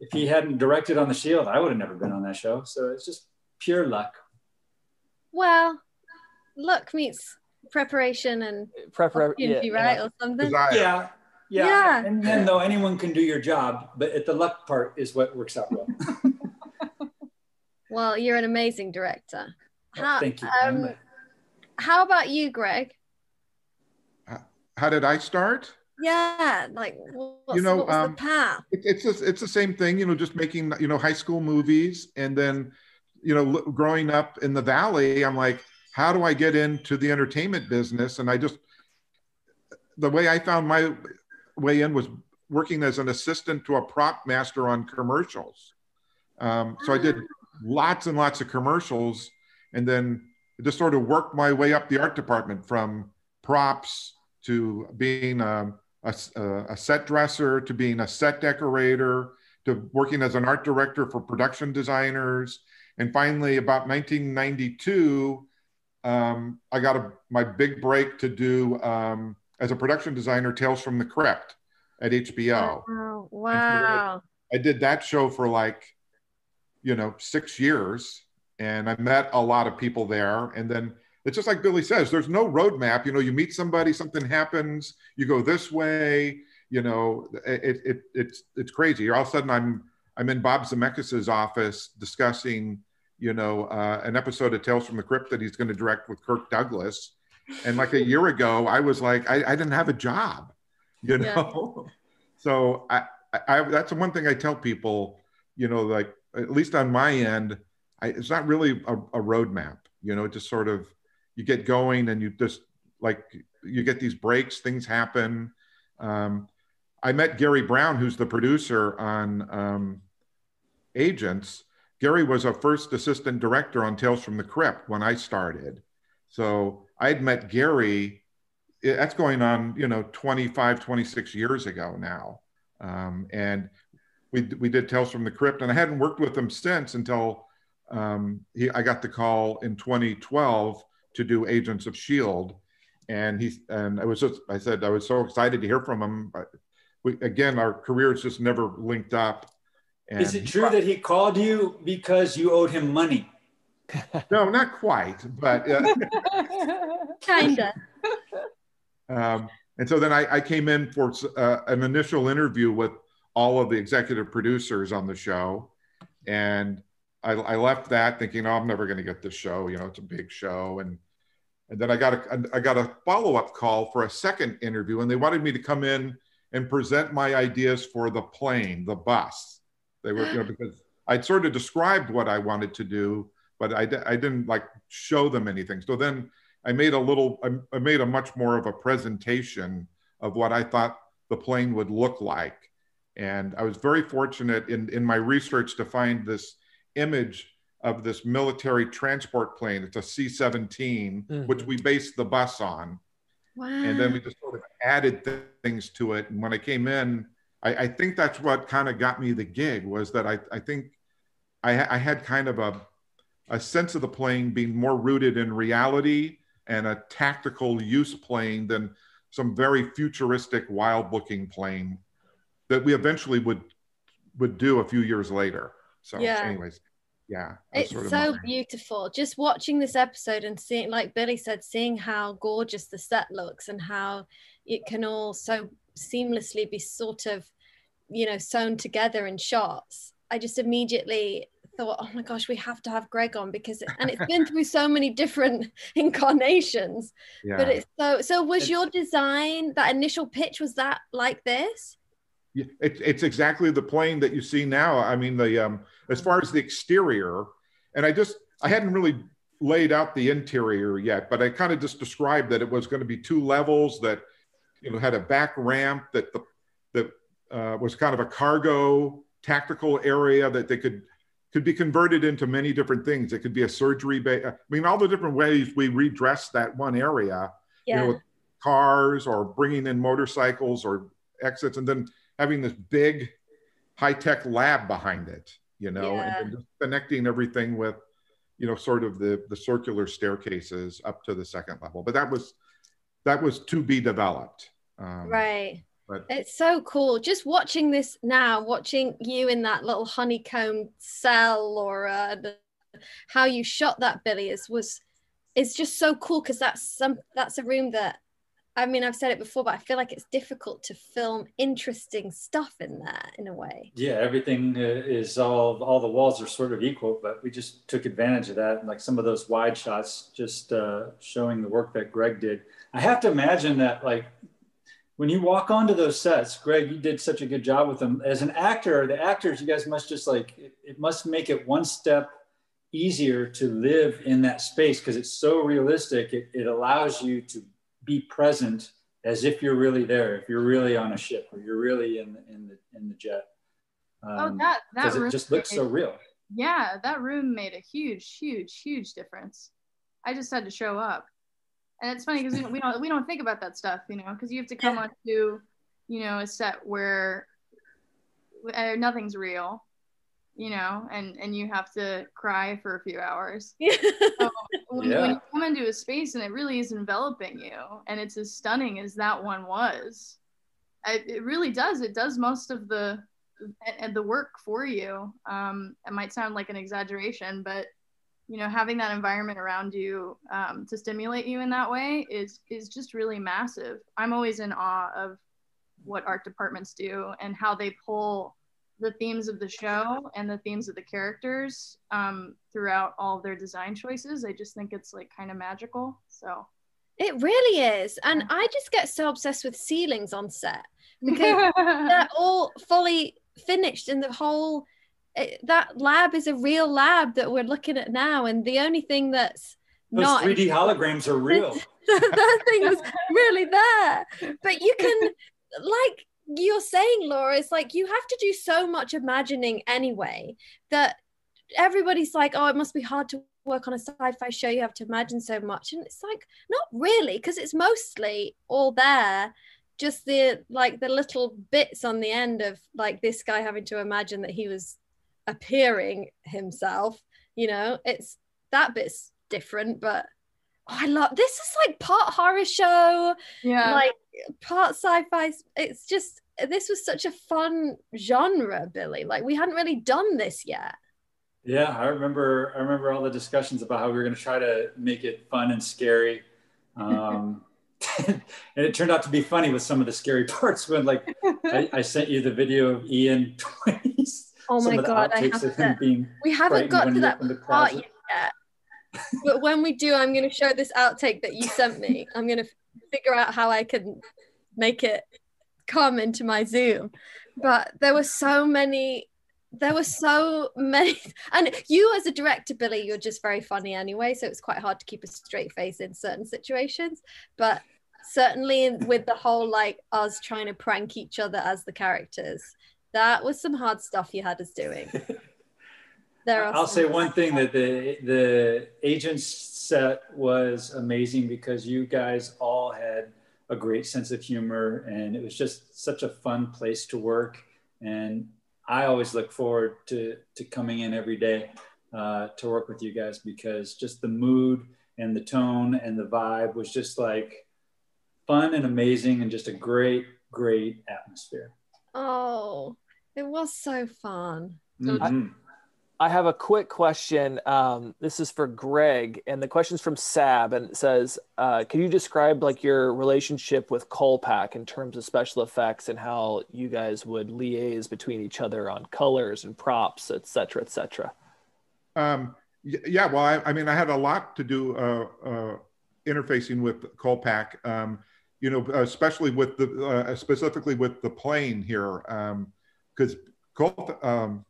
if he hadn't directed on the Shield, I would have never been on that show. So it's just pure luck. Well, luck meets preparation and Prepar- opportunity, yeah, right, yeah. or something. Desire. Yeah. Yeah. Yeah. And then though anyone can do your job, but at the luck part is what works out well. Well, you're an amazing director. How, Thank you. Um, how about you, Greg? How did I start? Yeah, like what's, You know, what was um, the path? It, it's just, it's the same thing, you know, just making you know high school movies, and then you know l- growing up in the valley, I'm like, how do I get into the entertainment business? And I just the way I found my way in was working as an assistant to a prop master on commercials. Um, so I did lots and lots of commercials, and then just sort of worked my way up the art department from props to being a, a, a set dresser to being a set decorator to working as an art director for production designers. And finally, about 1992, um, I got a, my big break to do um, as a production designer Tales from the Crypt at HBO. Wow. wow. I did that show for like, you know, six years, and I met a lot of people there. And then it's just like Billy says, there's no roadmap. You know, you meet somebody, something happens, you go this way. You know, it, it it's it's crazy. All of a sudden, I'm I'm in Bob Zemeckis' office discussing, you know, uh, an episode of Tales from the Crypt that he's going to direct with Kirk Douglas. And like a year ago, I was like, I, I didn't have a job, you Yeah. know. So I, I, that's the one thing I tell people, you know, like at least on my end, I, it's not really a, a roadmap. You know, just sort of you get going and you just like you get these breaks, things happen. Um, I met Garry Brown, who's the producer on um, Agents. Garry was a first assistant director on Tales from the Crypt when I started. So I'd met Garry, eh, that's going on, you know, 25, 26 years ago now. Um, and we, we did Tales from the Crypt, and I hadn't worked with him since until um, he, I got the call in 2012 to do Agents of S.H.I.E.L.D. And he, and I was just, I said, I was so excited to hear from him. But we, again, our careers just never linked up. And Is it true that he called you because you owed him money? no, not quite, but uh, Kinda. Um, and so then I, I came in for uh, an initial interview with all of the executive producers on the show. And I, I left that thinking, oh, I'm never going to get this show. You know, it's a big show, and and then I got a I got a follow up call for a second interview, and they wanted me to come in and present my ideas for the plane, the bus. They were, you know, because I'd sort of described what I wanted to do, but I, I didn't like show them anything. So then I made a little, I, I made a much more of a presentation of what I thought the plane would look like. And I was very fortunate in, in my research to find this image of this military transport plane. It's a C 17, mm-hmm. which we based the bus on. Wow. And then we just sort of added th- things to it. And when I came in, I, I think that's what kind of got me the gig was that I, I think I, I had kind of a, a sense of the plane being more rooted in reality and a tactical use plane than some very futuristic, wild looking plane that we eventually would would do a few years later. So, yeah. anyways, yeah, it's sort of so beautiful. Just watching this episode and seeing, like Billy said, seeing how gorgeous the set looks and how it can all so seamlessly be sort of, you know, sewn together in shots. I just immediately thought, oh my gosh, we have to have Greg on because, and it's been through so many different incarnations. Yeah. But it's so. So was it's, your design that initial pitch was that like this? Yeah, it, it's exactly the plane that you see now. I mean, the um, as far as the exterior, and I just I hadn't really laid out the interior yet, but I kind of just described that it was going to be two levels that you know had a back ramp that the that uh, was kind of a cargo tactical area that they could could be converted into many different things. It could be a surgery bay. I mean, all the different ways we redress that one area, yeah. you know, with cars or bringing in motorcycles or exits, and then having this big high tech lab behind it, you know, yeah. and just connecting everything with, you know, sort of the the circular staircases up to the second level. But that was that was to be developed. Um, right. But it's so cool. Just watching this now, watching you in that little honeycomb cell, Laura, how you shot that Billy is was is just so cool because that's some that's a room that I mean, I've said it before, but I feel like it's difficult to film interesting stuff in there in a way. Yeah, everything uh, is all, all the walls are sort of equal, but we just took advantage of that. Like some of those wide shots, just uh, showing the work that Greg did. I have to imagine that, like, when you walk onto those sets, Greg, you did such a good job with them. As an actor, the actors, you guys must just like, it, it must make it one step easier to live in that space because it's so realistic. It, it allows you to be present as if you're really there, if you're really on a ship or you're really in the, in the, in the jet. Oh, um, oh, that, that room it just looks so real. Yeah, that room made a huge, huge, huge difference. I just had to show up. And it's funny because we, we don't we don't think about that stuff, you know, because you have to come onto, you know, a set where uh, nothing's real, you know, and and you have to cry for a few hours. so when, yeah. when you come into a space and it really is enveloping you, and it's as stunning as that one was, it, it really does. It does most of the and the work for you. Um, it might sound like an exaggeration, but you know, having that environment around you um, to stimulate you in that way is is just really massive. I'm always in awe of what art departments do and how they pull the themes of the show and the themes of the characters um, throughout all their design choices. I just think it's like kind of magical. So it really is. And I just get so obsessed with ceilings on set because they're all fully finished and the whole it, that lab is a real lab that we're looking at now. And the only thing that's those not 3D holograms are real. that thing was really there. But you can like you're saying, Laura, it's like you have to do so much imagining anyway that everybody's like, oh, it must be hard to work on a sci-fi show. You have to imagine so much, and it's like not really, because it's mostly all there. Just the like the little bits on the end of like this guy having to imagine that he was appearing himself. You know, it's that bit's different, but oh, I love this is like part horror show, yeah, like part sci-fi. It's just this was such a fun genre, Billy. Like we hadn't really done this yet. Yeah, I remember. I remember all the discussions about how we were going to try to make it fun and scary. Um, and it turned out to be funny with some of the scary parts when like I, I sent you the video of Iain Oh my God, I have to- We haven't got to that part yet. but when we do, I'm going to show this outtake that you sent me. I'm going to figure out how I can make it come into my Zoom. But there were so many. There were so many, and you as a director, Billy, you're just very funny anyway, so it's quite hard to keep a straight face in certain situations. But certainly, with the whole like us trying to prank each other as the characters, that was some hard stuff you had us doing. There are I'll say one thing that the the agents set was amazing because you guys all had a great sense of humor and it was just such a fun place to work and I always look forward to to coming in every day uh, to work with you guys because just the mood and the tone and the vibe was just like fun and amazing and just a great great atmosphere. Oh, it was so fun. Mhm. I have a quick question. Um, this is for Greg, and the question's from Sab, and it says, uh, "Can you describe like your relationship with Kolpack in terms of special effects and how you guys would liaise between each other on colors and props, et cetera, et cetera?" Um, yeah, well, I, I mean, I had a lot to do uh, uh, interfacing with Kolpack, um, you know, especially with the uh, specifically with the plane here, because Col- um,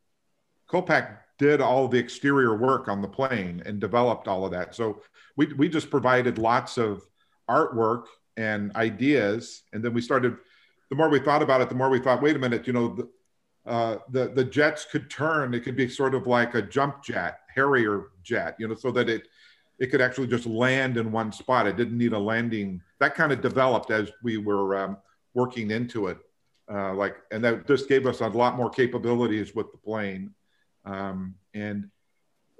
Kolpack did all the exterior work on the plane and developed all of that. So we we just provided lots of artwork and ideas, and then we started. The more we thought about it, the more we thought, wait a minute, you know, the, uh, the the jets could turn. It could be sort of like a jump jet, Harrier jet, you know, so that it it could actually just land in one spot. It didn't need a landing. That kind of developed as we were um, working into it, uh, like, and that just gave us a lot more capabilities with the plane. Um, and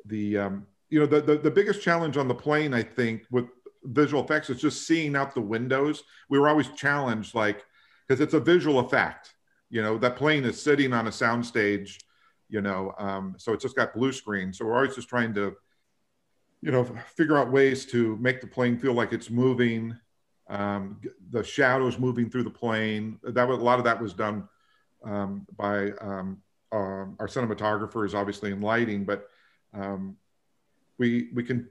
the um, you know the, the the biggest challenge on the plane, I think, with visual effects is just seeing out the windows. We were always challenged, like, because it's a visual effect you know that plane is sitting on a soundstage you know um, so it's just got blue screen so we're always just trying to you know figure out ways to make the plane feel like it's moving um, the shadows moving through the plane. That was, a lot of that was done um, by um, um, our cinematographers obviously in lighting but um, we we can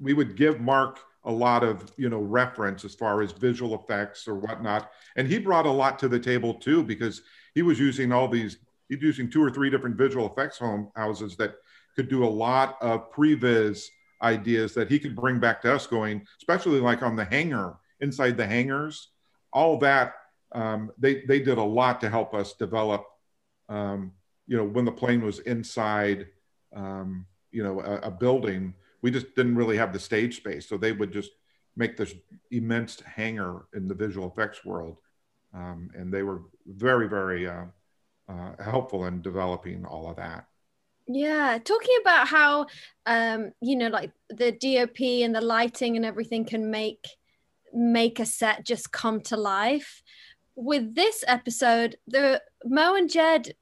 we would give mark a lot of you know reference as far as visual effects or whatnot. And he brought a lot to the table too because he was using all these he's using two or three different visual effects home houses that could do a lot of previs ideas that he could bring back to us going especially like on the hangar inside the hangars all that um, they they did a lot to help us develop um, you know when the plane was inside um, you know a, a building we just didn't really have the stage space. So they would just make this immense hangar in the visual effects world. Um, and they were very very uh, uh, helpful in developing all of that Yeah, talking about how um, you know, like the DOP and the lighting and everything can make make a set just come to life. With this episode, the Mo and Jed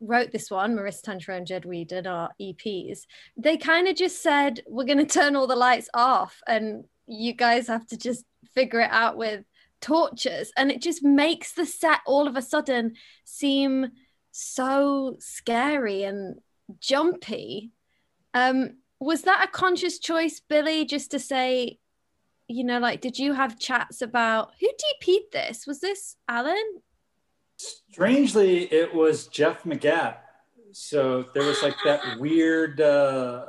wrote this one, Maurissa Tancharoen and Jed Whedon, our EPs. They kind of just said, We're gonna turn all the lights off and you guys have to just figure it out with torches. And it just makes the set all of a sudden seem so scary and jumpy. Um, was that a conscious choice, Billy, just to say, you know, like, did you have chats about who DP'd this? Was this Alan? Strangely, it was Jeff Mygatt. So there was like that weird uh,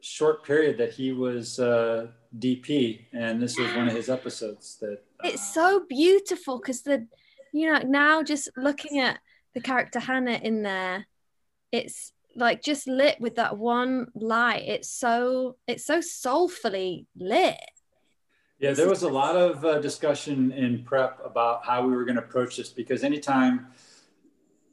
short period that he was uh, DP, and this was one of his episodes that It's so beautiful because the, you know, now just looking at the character Hannah in there, it's like just lit with that one light. It's so it's so soulfully lit. Yeah, there was a lot of uh, discussion in prep about how we were going to approach this because anytime,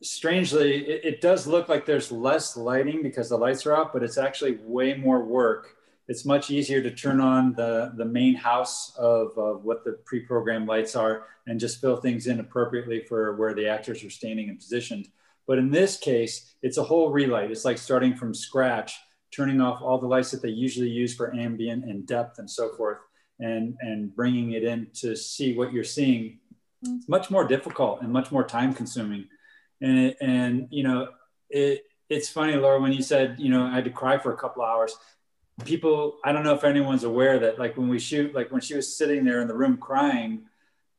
strangely, it, it, does look like there's less lighting because the lights are out, but it's actually way more work. It's much easier to turn on the, the main house of, of what the pre programmed lights are and just fill things in appropriately for where the actors are standing and positioned. But in this case, it's a whole relight. It's like starting from scratch, turning off all the lights that they usually use for ambient and depth and so forth and and bringing it in to see what you're seeing it's much more difficult and much more time consuming and and you know it it's funny, Laura, when you said, you know, I had to cry for a couple hours. People, I don't know if anyone's aware that, like, when we shoot, like, when she was sitting there in the room crying,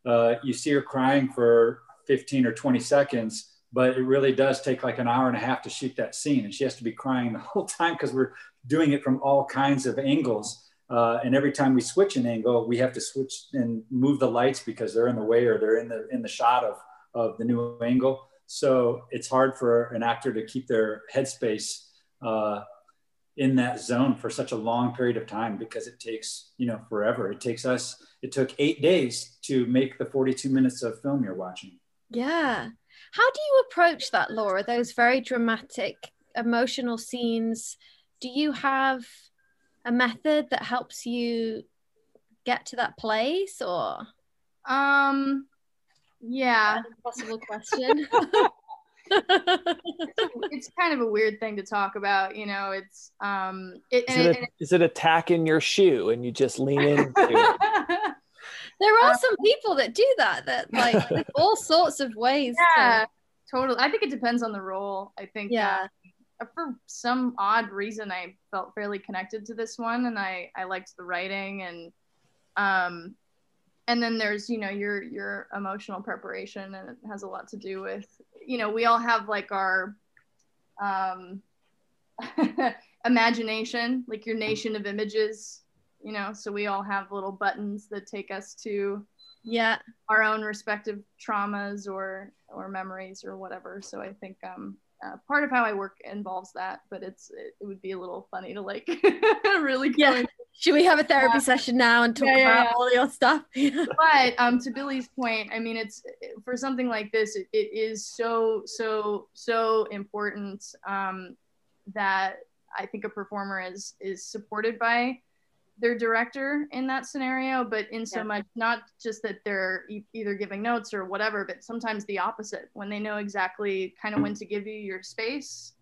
uh, you see her crying for 15 or 20 seconds, but it really does take like an hour and a half to shoot that scene. And she has to be crying the whole time because we're doing it from all kinds of angles. Uh, and every time we switch an angle, we have to switch and move the lights because they're in the way or they're in the in the shot of of the new angle. So it's hard for an actor to keep their headspace uh, in that zone for such a long period of time because it takes you know forever. It takes us. It took eight days to make the 42 minutes of film you're watching. Yeah. How do you approach that, Laura? Those very dramatic, emotional scenes. Do you have a method that helps you get to that place or um yeah possible question it's kind of a weird thing to talk about you know it's um it, is, it a, is it attack in your shoe and you just lean in there are some people that do that that like all sorts of ways yeah to... totally. I think it depends on the role. I think yeah. uh, for some odd reason i felt fairly connected to this one and i i liked the writing and um and then there's you know your your emotional preparation and it has a lot to do with you know we all have like our um imagination like your nation of images you know so we all have little buttons that take us to yeah our own respective traumas or or memories or whatever so i think um uh, part of how I work involves that, but it's it, it would be a little funny to like really yeah. Should we have a therapy yeah. session now and talk yeah, yeah, about all your stuff? but um, to Billy's point, I mean, it's for something like this, it, it is so so so important um, that I think a performer is is supported by their director in that scenario, but in so yeah. much not just that they're e- either giving notes or whatever, but sometimes the opposite when they know exactly kind of when to give you your space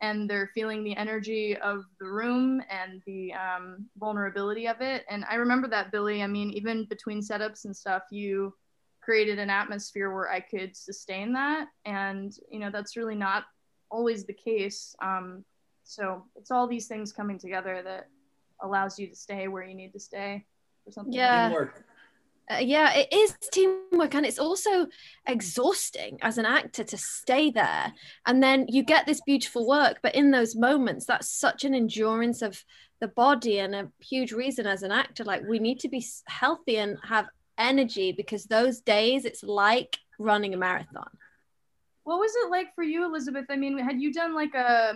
and they're feeling the energy of the room and the um, vulnerability of it. And I remember that, Billy. I mean, even between setups and stuff, you created an atmosphere where I could sustain that. And, you know, that's really not always the case. Um, so it's all these things coming together that allows you to stay where you need to stay or something. Yeah. Uh, yeah, it is teamwork, and it's also exhausting as an actor to stay there. And then you get this beautiful work, but in those moments, that's such an endurance of the body, and a huge reason as an actor, like we need to be healthy and have energy because those days, it's like running a marathon. What was it like for you, Elizabeth? I mean, had you done like a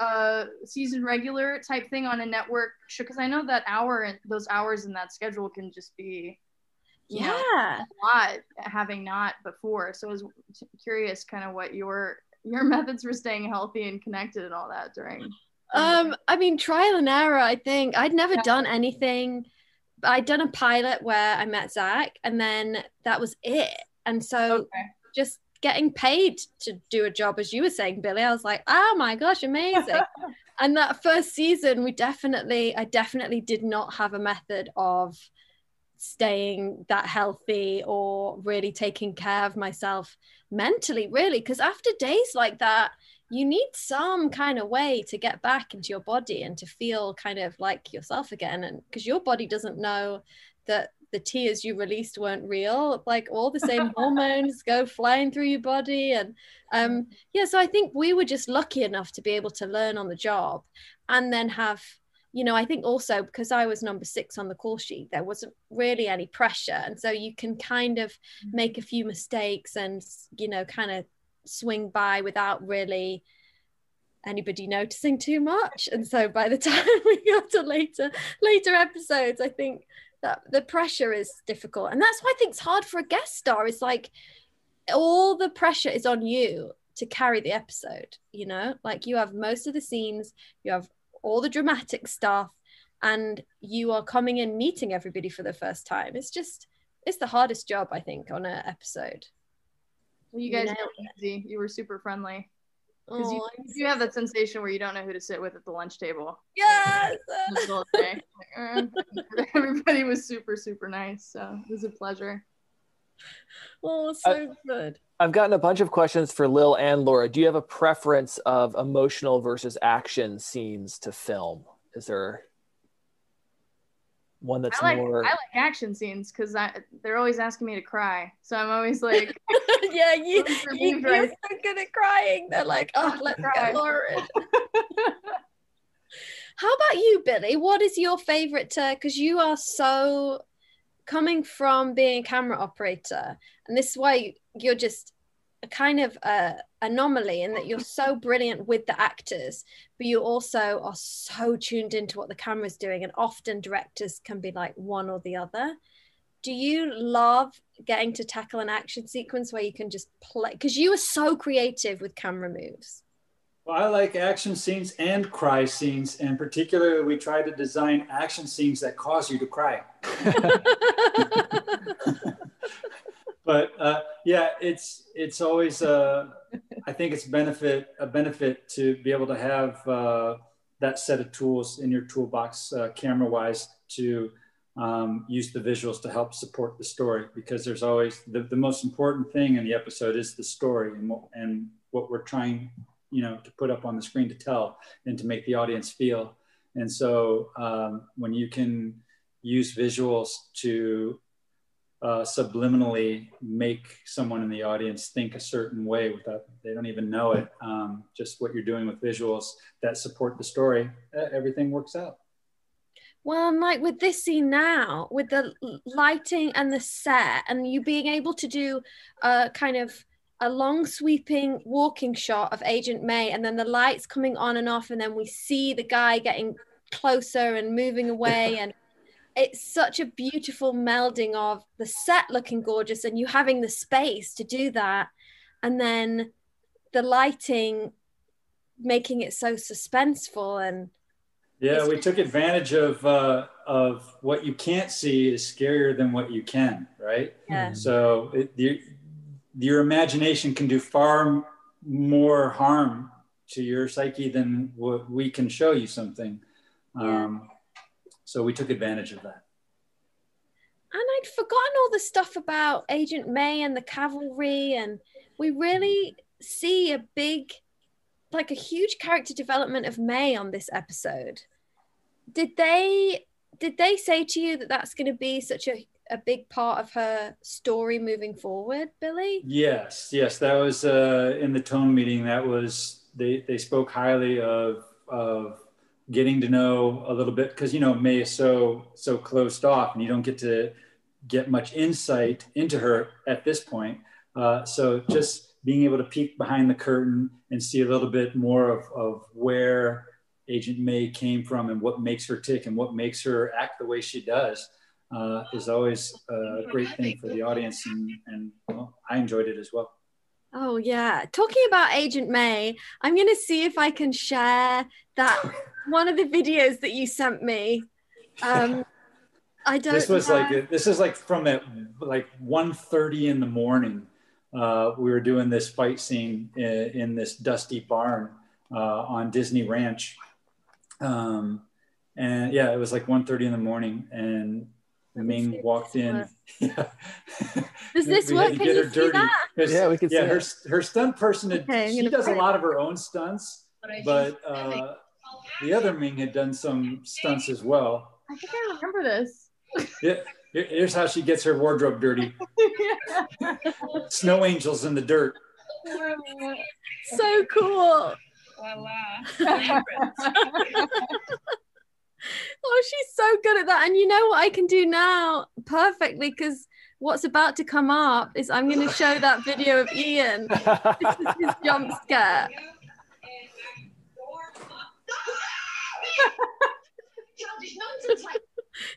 a season regular type thing on a network show because I know that hour and those hours in that schedule can just be yeah know, a lot having not before. So I was curious kind of what your your methods for staying healthy and connected and all that during um I mean trial and error I think I'd never yeah. done anything I'd done a pilot where I met Zach and then that was it and so okay. just getting paid to do a job, as you were saying, Billy. I was like, oh my gosh, amazing. and that first season, we definitely, I definitely did not have a method of staying that healthy or really taking care of myself mentally, really. Because after days like that, you need some kind of way to get back into your body and to feel kind of like yourself again. And because your body doesn't know that the tears you released weren't real. Like all the same hormones go flying through your body. And um yeah so i think we were just lucky enough to be able to learn on the job and then have you know i think also because i was number six on the call sheet there wasn't really any pressure. And so you can kind of mm-hmm. make a few mistakes and you know kind of swing by without really anybody noticing too much. And so by the time we got to later later episodes i think that the pressure is difficult. And that's why i think it's hard for a guest star it's like all the pressure is on you to carry the episode you know? Like you have most of the scenes you have all the dramatic stuff and you are coming in meeting everybody for the first time. It's just it's the hardest job i think on an episode. Well, you guys you, easy. you were super friendly because oh, you, you have that sensation where you don't know who to sit with at the lunch table. Yes. Uh, everybody was super, super nice. So it was a pleasure. Oh, so good. I've gotten a bunch of questions for Lil and Laura. Do you have a preference of emotional versus action scenes to film? Is there one that's I like more? I like action scenes because they're always asking me to cry, so I'm always like, yeah, you're you you're right? so good at crying. They're like, oh, let's Cry. get Laura. How about you, Billy? What is your favorite? Uh, because you are so coming from being a camera operator, and this is why you're just a kind of a anomaly in that you're so brilliant with the actors, but you also are so tuned into what the camera's doing. And often directors can be like one or the other. Do you love getting to tackle an action sequence where you can just play? Because you are so creative with camera moves. Well, I like action scenes and cry scenes, and particularly we try to design action scenes that cause you to cry. but uh, yeah, it's it's always uh, I think it's benefit a benefit to be able to have uh, that set of tools in your toolbox, uh, camera wise, to um, use the visuals to help support the story because there's always the, the most important thing in the episode is the story and what, and what we're trying you know to put up on the screen to tell and to make the audience feel. And so um, when you can use visuals to uh, subliminally make someone in the audience think a certain way without they don't even know it. Um, just what you're doing with visuals that support the story everything works out. Well, and like with this scene now, with the lighting and the set, and you being able to do a kind of a long sweeping walking shot of Agent May, and then the lights coming on and off, and then we see the guy getting closer and moving away, and it's such a beautiful melding of the set looking gorgeous and you having the space to do that, and then the lighting making it so suspenseful and yeah we took advantage of uh, of what you can't see is scarier than what you can right? Yeah. so it, your, your imagination can do far more harm to your psyche than what we can show you something. Um, so we took advantage of that And I'd forgotten all the stuff about Agent May and the cavalry, and we really see a big, like a huge character development of May on this episode. Did they did they say to you that that's going to be such a, a big part of her story moving forward, Billy? Yes, yes, that was uh, in the tone meeting. That was they they spoke highly of of getting to know a little bit because you know May is so so closed off, and you don't get to get much insight into her at this point. Uh, so just being able to peek behind the curtain and see a little bit more of of where Agent May came from and what makes her tick and what makes her act the way she does uh, is always a great thing for the audience, and, and well, I enjoyed it as well. Oh yeah. Talking about Agent May, I'm gonna see if I can share that one of the videos that you sent me. Um I don't This was know. like this is like from at like 1.30 in the morning. Uh, we were doing this fight scene in, in this dusty barn uh, on Disney Ranch, um, and yeah, it was like 1.30 in the morning, and Ming walked in. Yeah. Does this We had work? Can you see dirty. that? Her- Yeah, we can yeah, see her it. her stunt person. Had, Okay, she does a lot of her own stunts, but uh, the other Ming had done some stunts as well. I think I remember this. Yeah, here's how she gets her wardrobe dirty. Snow angels in the dirt. So cool. Oh, she's so good at that. And you know what I can do now perfectly because what's about to come up is I'm going to show that video of Iain. This is his jump scare.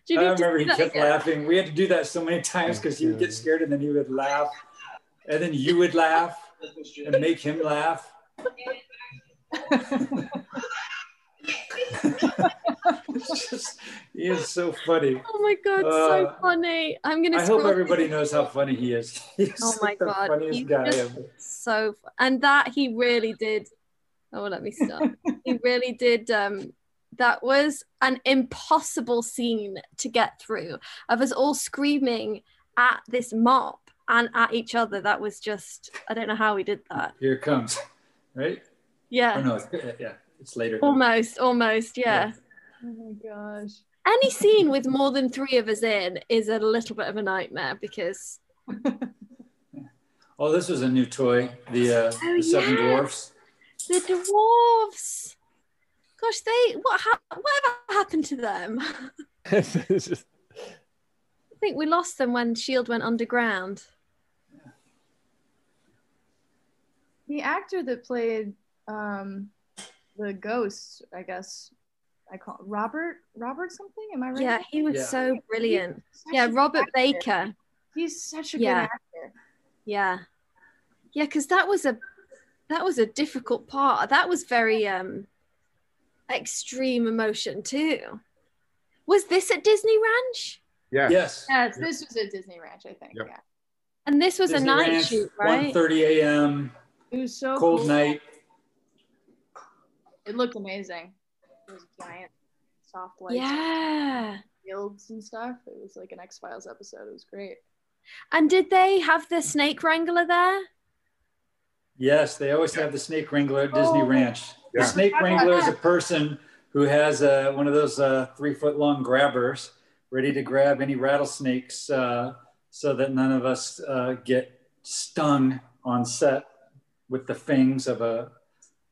Do you I need to remember see he kept again? laughing. We had to do that so many times because he would get scared and then he would laugh. And then you would laugh and make him laugh. It's just, he is so funny. Oh my god, so Uh, funny. I'm to I hope everybody knows how funny he is. He's Oh my the god, funniest he's guy ever. so and that he really did. Oh, let me stop. he really did. Um, that was an impossible scene to get through of us all screaming at this mop and at each other. That was just I don't know how we did that. Here it comes, right? Yeah. Oh no, it's, yeah, it's later. Almost, almost, yeah. Oh my gosh. Any scene with more than three of us in is a little bit of a nightmare because Oh, this was a new toy. The uh, Oh, the Seven yeah. Dwarfs. the dwarves. Gosh, they what ha- whatever happened to them? Just- I think we lost them when Shield went underground. The actor that played um, the ghost, I guess I call Robert Robert something. Am I right? Yeah, he was Yeah. so brilliant. Yeah, Robert actor. Baker. He's such a Yeah. good actor. Yeah. Yeah, because that was a that was a difficult part. That was very um extreme emotion too. Was this at Disney Ranch? Yeah. Yes. Yes, this was at Disney Ranch, I think. Yep. Yeah, And this was Disney a night Ranch, shoot, right? 1:30 a.m. it was so Cold cool. night. It looked amazing. Those giant soft lights, Yeah. fields and stuff. It was like an X Files episode. It was great. And did they have the snake wrangler there? Yes, they always have the snake wrangler at Disney Oh. Ranch. Yeah. The snake wrangler is a person who has uh, one of those uh, three foot long grabbers ready to grab any rattlesnakes uh, so that none of us uh, get stung on set with the fangs of a,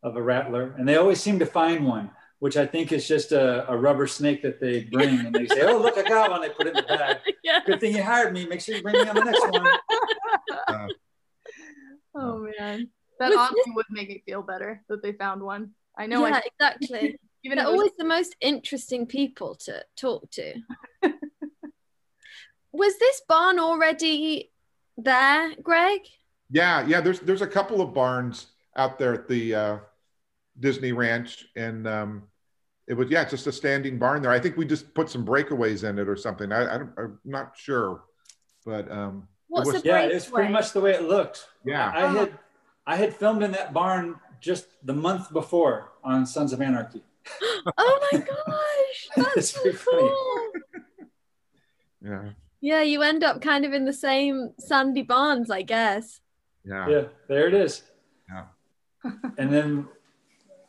of a rattler. And they always seem to find one, which I think is just a, a rubber snake that they bring. And they say, oh, look, I got one. They put it in the bag. yeah. Good thing you hired me. Make sure you bring me on the next one. Oh man, that Was honestly would make me feel better that they found one. I know. yeah, I, exactly. even They're if it was- always the most interesting people to talk to. was this barn already there, Greg? Yeah, yeah. There's there's a couple of barns out there at the uh, Disney Ranch, and um, it was yeah, it's just a standing barn there. I think we just put some breakaways in it or something. I, I don't, I'm not sure, but um, What's was- Yeah, it's pretty much the way it looked. Yeah. I had I had filmed in that barn just the month before on Sons of Anarchy. Oh my gosh, that's so pretty cool. yeah, Yeah, you end up kind of in the same sandy barns, I guess. yeah, Yeah, there it is. Yeah. and then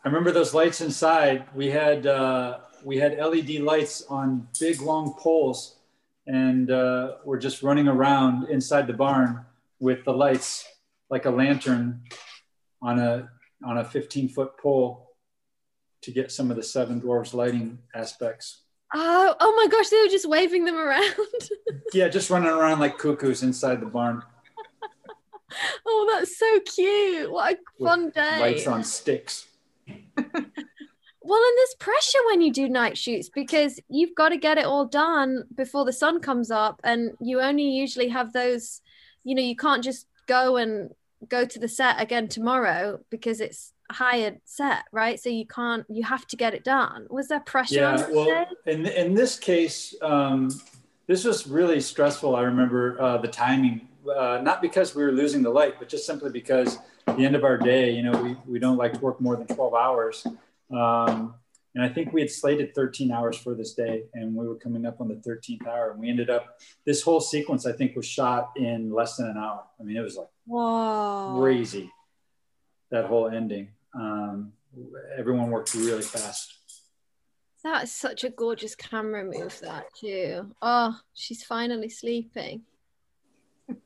I remember those lights inside. We had uh, we had LED lights on big long poles, and uh, we're just running around inside the barn with the lights like a lantern on a on a 15 foot pole to get some of the seven dwarves lighting aspects. Oh, oh my gosh, they were just waving them around. Yeah, just running around like cuckoos inside the barn. oh, that's so cute. What a with fun day. Lights on sticks. Well, and there's pressure when you do night shoots because you've got to get it all done before the sun comes up, and you only usually have those. You know, you can't just go and go to the set again tomorrow because it's a hired set, right? So you can't. You have to get it done. Was there pressure Yeah, well, in in this case, um, this was really stressful. I remember uh, the timing, uh, not because we were losing the light, but just simply because the end of our day. You know, we we don't like to work more than twelve hours, um, and I think we had slated thirteen hours for this day, and we were coming up on the thirteenth hour, and we ended up. This whole sequence, I think, was shot in less than an hour. I mean, it was like Whoa. crazy. That whole ending. Um, everyone worked really fast. That is such a gorgeous camera move, that too. Oh, she's finally sleeping.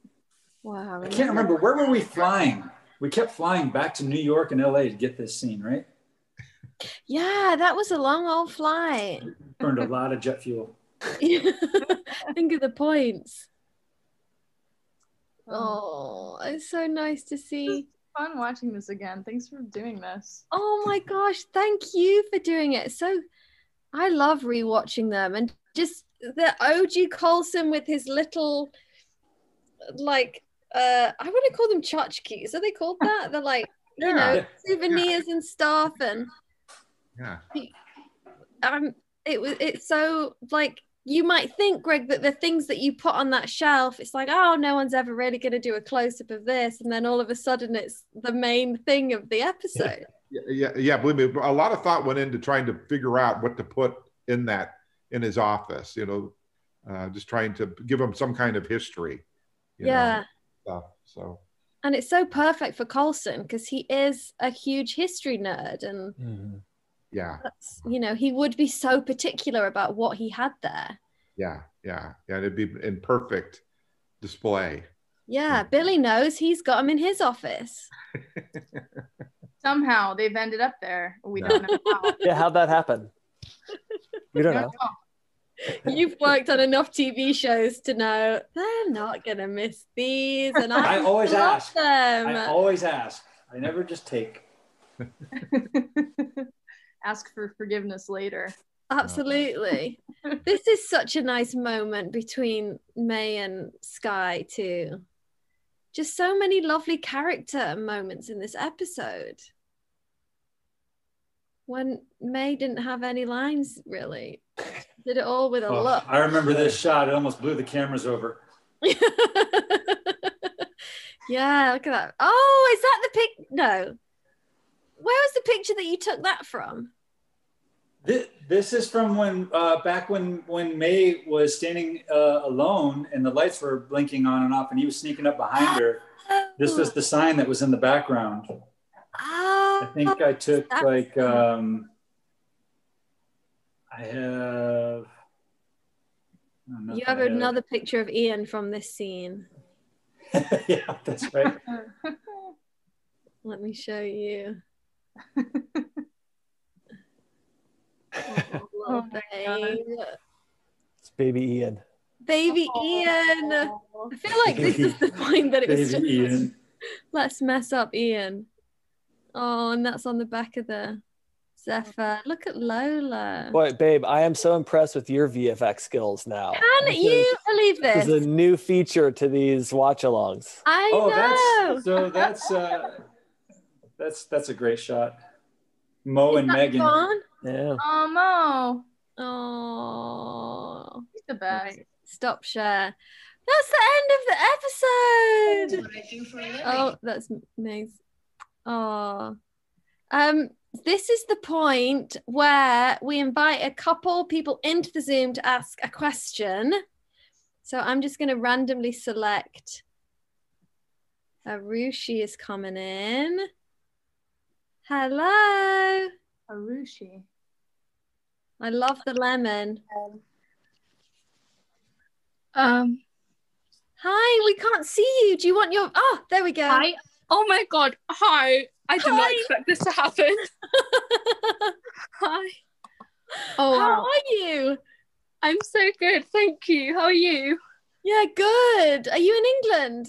Wow. I can't remember where were we flying. We kept flying back to New York and LA to get this scene, right? Yeah, that was a long old flight. Burned a lot of jet fuel. Think of the points. Oh. oh, it's so nice to see. fun watching this again. Thanks for doing this. Oh my gosh, thank you for doing it. So I love rewatching them and just the OG Coulson with his little like uh I want to call them tchotchkes. Are they called that? They're like, you know, Yeah. souvenirs and stuff and yeah. um it was it's so like you might think greg that the things that you put on that shelf it's like oh no one's ever really going to do a close-up of this and then all of a sudden it's the main thing of the episode Yeah, yeah, yeah. Believe me, a lot of thought went into trying to figure out what to put in that in his office. You know, uh, just trying to give him some kind of history. you know. Yeah stuff. So and it's so perfect for Coulson because he is a huge history nerd and Mm-hmm. yeah, that's you know he would be so particular about what he had there yeah, yeah, yeah. It'd be in perfect display. yeah billy knows he's got him in his office Somehow they've ended up there. We don't know how. Yeah, how'd that happen? We don't know. You've worked on enough tv shows to know they're not gonna miss these and i, I always ask. them I always ask. I never just take. Ask for forgiveness later. Absolutely. this is such a nice moment between May and Skye, too. Just so many lovely character moments in this episode. When May didn't have any lines, really. Did it all with a Oh, look. I remember this shot. It almost blew the cameras over. yeah, look at that. Oh, is that the pic? No. Where was the picture that you took that from? This, this is from when uh, back when when May was standing uh, alone and the lights were blinking on and off, and he was sneaking up behind her. This was the sign that was in the background. Oh, I think I took like um, I have. no, you have I another picture of Iain from this scene. yeah, that's right. Let me show you. oh, Oh little my God. babe. It's baby Iain. Baby oh. Iain. I feel like this is the point that it was Baby just, Iain. let's mess up Iain. Oh, and that's on the back of the Zephyr. Look at Lola. Boy, babe, I am so impressed with your VFX skills now. Can This you is- believe This this? is a new feature to these watch-alongs. I Oh, know. that's so that's uh, that's that's a great shot. Mo Is and Megan. fun? Yeah. Oh, Mo. Oh, He's the best. Right, stop share. That's the end of the episode. Oh, that's amazing. Oh, um, this is the point where we invite a couple people into the Zoom to ask a question. So I'm just going to randomly select. Arushi is coming in. Hello. Harushi. I love the lemon. Um, Hi, we can't see you. Do you want your? Oh, there we go. hi. Oh my god. Hi. I did not expect this to happen. hi. Oh, How wow. are you? I'm so good. Thank you. How are you? Yeah, good. Are you in England?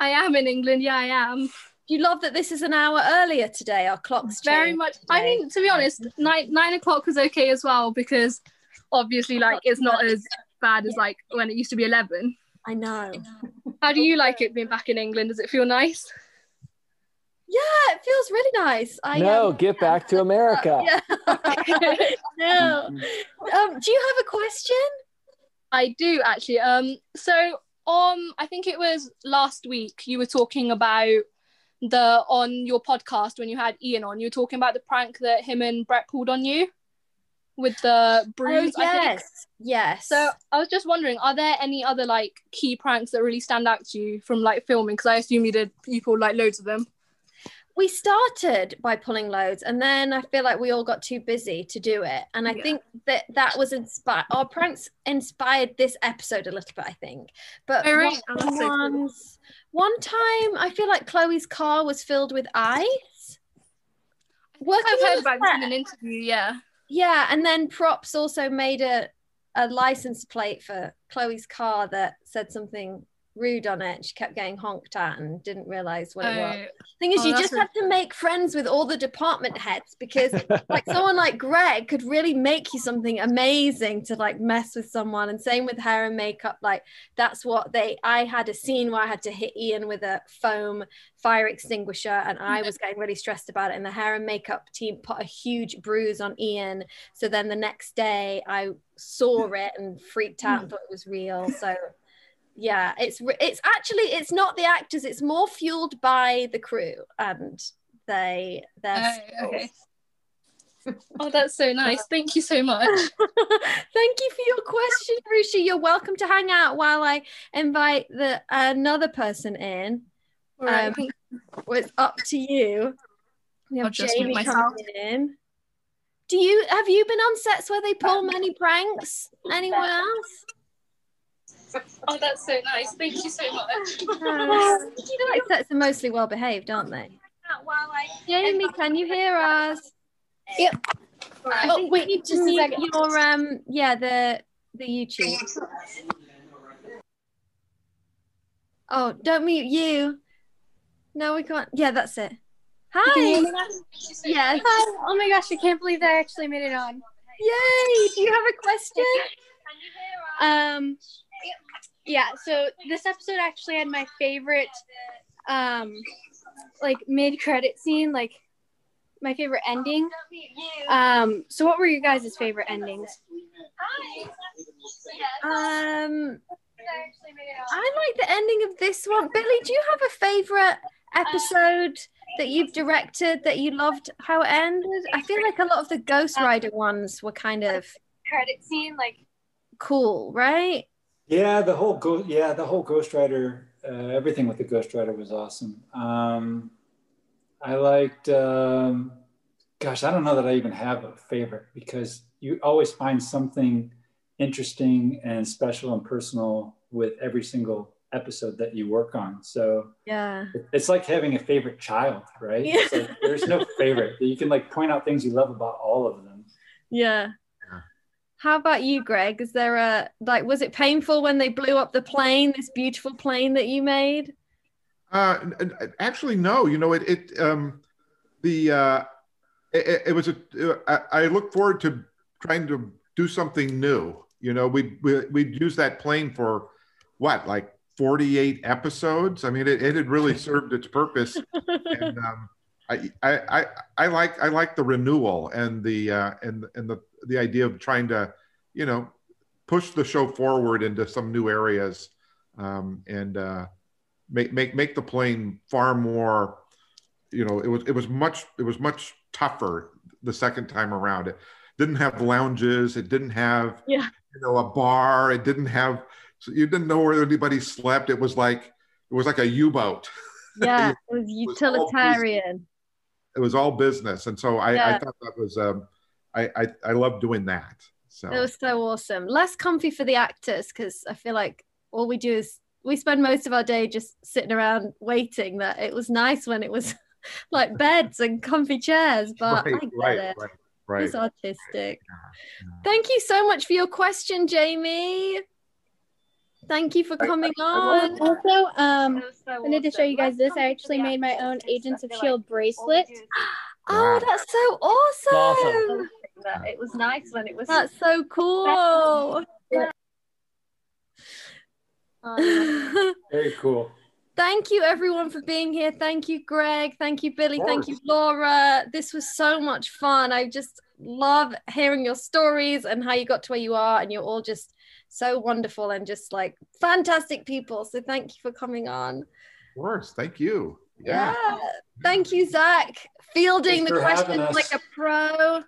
I am in England. Yeah, I am. You love that this is an hour earlier today. Our clocks Very much. I today. mean, to be honest, nine nine o'clock was okay as well because obviously, like, it's not as bad as like when it used to be eleven. I know. How do you like it being back in England? Does it feel nice? Yeah, it feels really nice. I no, um, get back to America. Yeah. no. Um, do you have a question? I do actually. Um, so um, I think it was last week you were talking about the on your podcast when you had Iain on. You were talking about the prank that him and Brett pulled on you with the bruise. oh, I think. yes. Yes. So I was just wondering, are there any other like key pranks that really stand out to you from like filming? Because I assume you did you pulled like loads of them. We started by pulling loads and then i feel like we all got too busy to do it and i Yeah. think that that was inspired our pranks inspired this episode a little bit i think but right. one, that's so cool. ones- one time i feel like chloe's car was filled with ice Working I've heard about this in an interview. Yeah. yeah and then props also made a a license plate for chloe's car that said something rude on it she kept getting honked at and didn't realize what it was Oh, Thing is, Oh, you just have to make friends with all the department heads because, like, someone like Greg could really make you something amazing to like mess with someone. And same with hair and makeup. Like, that's what they. I had a scene where I had to hit Iain with a foam fire extinguisher, and I was getting really stressed about it. And the hair and makeup team put a huge bruise on Iain. So then the next day, I saw it and freaked out and thought it was real. So yeah it's it's actually it's not the actors it's more fueled by the crew and they their Oh, okay. Oh, that's so nice. Thank you so much. thank you for your question Rushi. you're welcome to hang out while i invite the another person in Right, um, well, it's up to you. We have Jamie coming in. Do you have you been on sets where they pull many pranks? Anyone else? Oh, that's so nice. Thank you so much. Uh, I feel like sets are mostly well behaved, aren't they? Jamie, can you hear us? Yep. Oh, wait, just a second. Your um, yeah, the the YouTube. Oh, don't mute you. No, we can't. Yeah, that's it. Hi. Yes. Hi. Oh my gosh, I can't believe I actually made it on. Yay! Do you have a question? Um, yeah. So this episode actually had my favorite, um, like mid-credit scene, like my favorite ending. Um, so what were your guys' favorite endings? Um, I like the ending of this one. Billy, do you have a favorite episode that you've directed that you loved how it ended? I feel like a lot of the Ghost Rider ones were kind of credit scene, like cool, right? Yeah, the whole go yeah, the whole Ghost Rider, uh, everything with the Ghost Rider was awesome. Um, I liked, um, gosh, I don't know that I even have a favorite because you always find something interesting and special and personal with every single episode that you work on. So yeah, it's like having a favorite child, right? Yeah. Like, there's no favorite. You can like point out things you love about all of them. Yeah. How about you, Greg? Is there a like? Was it painful when they blew up the plane? This beautiful plane that you made? Uh, actually, no. You know, it it um, the uh, it, it was a. I look forward to trying to do something new. You know, we we we'd use that plane for what, like 48 episodes. I mean, it, it had really served its purpose. and um, I, I, I, like I like the renewal and the uh, and and the the idea of trying to, you know, push the show forward into some new areas, um, and uh, make make make the plane far more. You know, it was it was much it was much tougher the second time around. It didn't have lounges. It didn't have yeah. you know a bar. It didn't have so you didn't know where anybody slept. It was like it was like a U-boat. Yeah, it was utilitarian. It was all business, and so I, yeah. I thought that was um, I, I I love doing that. So it was so awesome. Less comfy for the actors because I feel like all we do is we spend most of our day just sitting around waiting. That it was nice when it was like beds and comfy chairs, but right, I get right, it. Right, right. It's artistic. Thank you so much for your question, Jamie. Thank you for coming on. Also, um, I wanted to show you guys this. I actually made my own Agents of S.H.I.E.L.D. bracelet. Oh, that's so awesome! awesome. It was nice when it was. That's so cool. Very cool. Thank you, everyone, for being here. Thank you, Greg. Thank you, Billy. Thank you, Laura. This was so much fun. I just love hearing your stories and how you got to where you are, and you're all just so wonderful and just like fantastic people. So thank you for coming on. Of course. Thank you. Yeah. yeah. Thank you, Zach. Fielding the questions like a pro.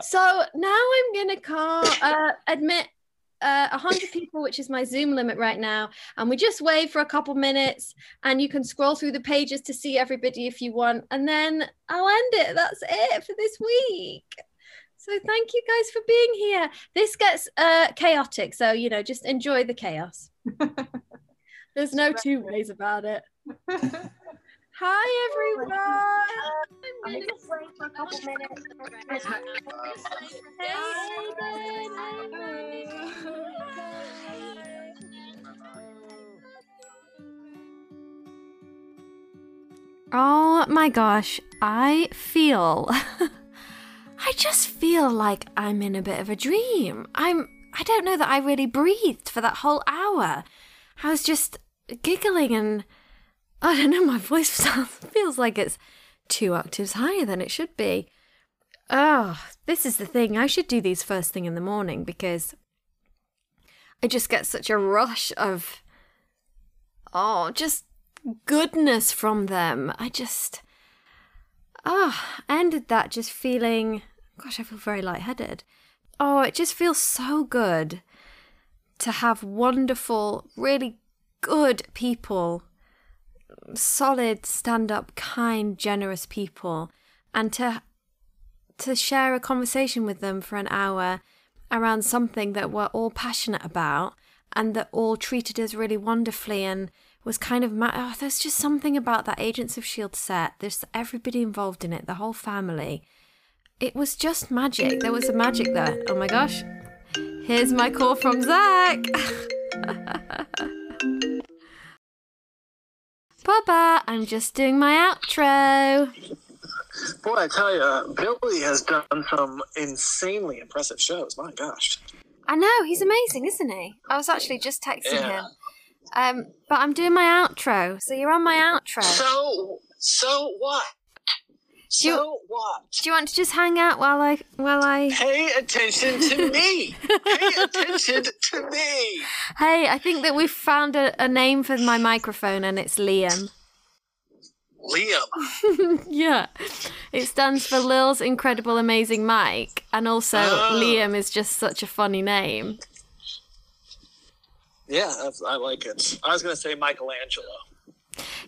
So now I'm gonna call uh, admit uh, 100 people, which is my Zoom limit right now. And we just wait for a couple minutes and you can scroll through the pages to see everybody if you want. And then I'll end it. That's it for this week. So thank you guys for being here. This gets uh, chaotic, so you know, just enjoy the chaos. There's no two ways about it. Hi everyone. I'm gonna wait for a couple minutes. Oh my gosh, I feel I just feel like I'm in a bit of a dream. I'm I don't know that I really breathed for that whole hour. I was just giggling and I don't know, my voice sounds, feels like it's two octaves higher than it should be. Oh, this is the thing. I should do these first thing in the morning because I just get such a rush of oh, just goodness from them. I just oh, ended that just feeling gosh, I feel very lightheaded. Oh, it just feels so good to have wonderful, really good people solid, stand up, kind, generous people, and to to share a conversation with them for an hour around something that we're all passionate about and that all treated us really wonderfully and was kind of ma- oh, there's just something about that Agents of S.H.I.E.L.D. set. There's everybody involved in it, the whole family. It was just magic. There was a magic there. Oh my gosh. Here's my call from Zach. Baba, I'm just doing my outro. Boy, I tell you, Billy has done some insanely impressive shows. My gosh. I know, he's amazing, isn't he? I was actually just texting Yeah. him. Um, but I'm doing my outro, so you're on my outro. So, so what? Do you, So what? Do you want to just hang out while I while I Pay attention to me. Pay attention to me. Hey, I think that we've found a, a name for my microphone and it's Liam. Liam. yeah. It stands for Lil's Incredible Amazing Mike. And also, Oh. Liam is just such a funny name. Yeah, that's, I like it. I was going to say Michelangelo.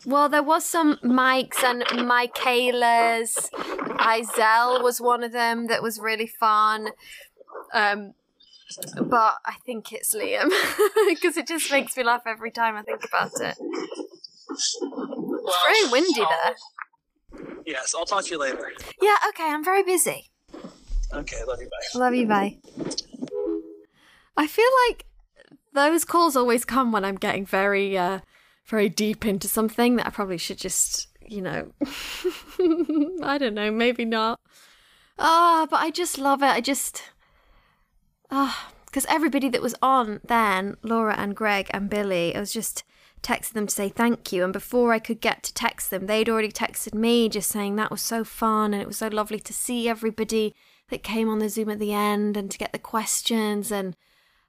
Well, there was some Mikes and Michaelas. Izel was one of them that was really fun. Um, but I think it's Liam because it just makes me laugh every time I think about it. It's very windy there. Yes, I'll talk to you later. Yeah, okay, I'm very busy. Okay, love you, bye. Love you, bye. I feel like those calls always come when I'm getting very, uh, very deep into something that I probably should just, you know, I don't know, maybe not. Ah, but I just love it. I just, ah, because everybody that was on then, Laura and Greg and Billy, I was just texting them to say thank you. And before I could get to text them, they'd already texted me just saying that was so fun and it was so lovely to see everybody that came on the Zoom at the end and to get the questions and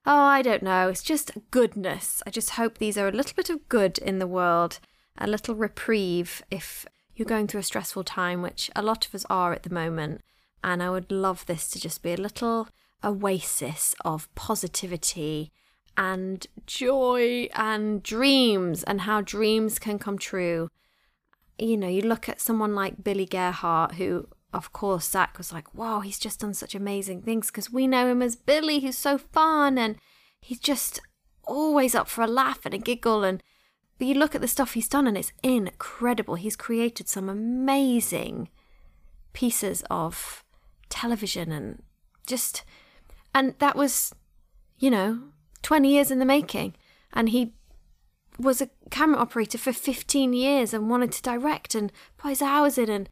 oh, I don't know, it's just goodness. I just hope these are a little bit of good in the world, a little reprieve if you're going through a stressful time, which a lot of us are at the moment. And I would love this to just be a little oasis of positivity and joy and dreams and how dreams can come true. You know, you look at someone like Billy Gierhart, who, of course, Zach was like, wow, he's just done such amazing things because we know him as Billy, who's so fun and he's just always up for a laugh and a giggle. And but you look at the stuff he's done and it's incredible. He's created some amazing pieces of television and just and that was you know 20 years in the making and he was a camera operator for 15 years and wanted to direct and put his hours in and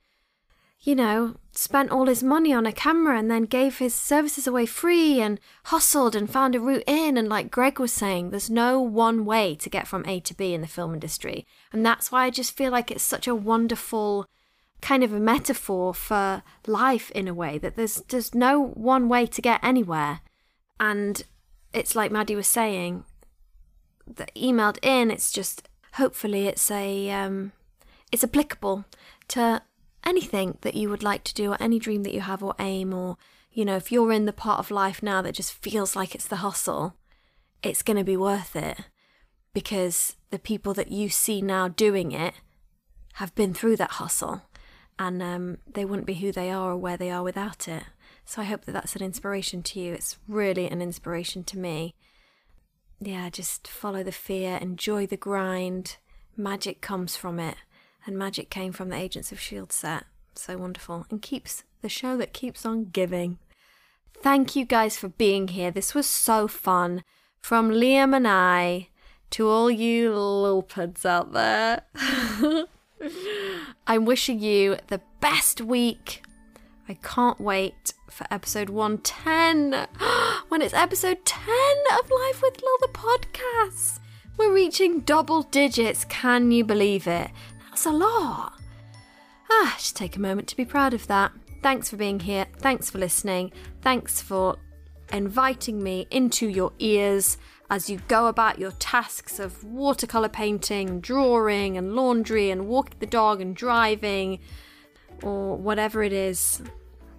you know spent all his money on a camera and then gave his services away free and hustled and found a route in. And like Greg was saying there's no one way to get from A to B in the film industry. And that's why I just feel like it's such a wonderful kind of a metaphor for life in a way that there's there's no one way to get anywhere. And it's like Maddie was saying that emailed in it's just hopefully it's a um it's applicable to anything that you would like to do or any dream that you have or aim or you know if you're in the part of life now that just feels like it's the hustle it's going to be worth it because the people that you see now doing it have been through that hustle and um, they wouldn't be who they are or where they are without it. So I hope that that's an inspiration to you. It's really an inspiration to me. Yeah, just follow the fear, enjoy the grind. Magic comes from it, and magic came from the Agents of S.H.I.E.L.D. set. So wonderful, and keeps the show that keeps on giving. Thank you guys for being here. This was so fun. From Liam and I to all you lilpads out there. I'm wishing you the best week. I can't wait for episode 110. when it's episode 10 of Life with Lil the podcast. We're reaching double digits. Can you believe it? That's a lot. Ah, just take a moment to be proud of that. Thanks for being here. Thanks for listening. Thanks for inviting me into your ears as you go about your tasks of watercolour painting, drawing, and laundry, and walking the dog and driving, or whatever it is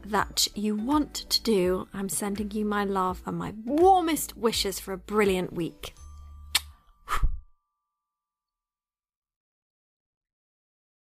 that you want to do. I'm sending you my love and my warmest wishes for a brilliant week.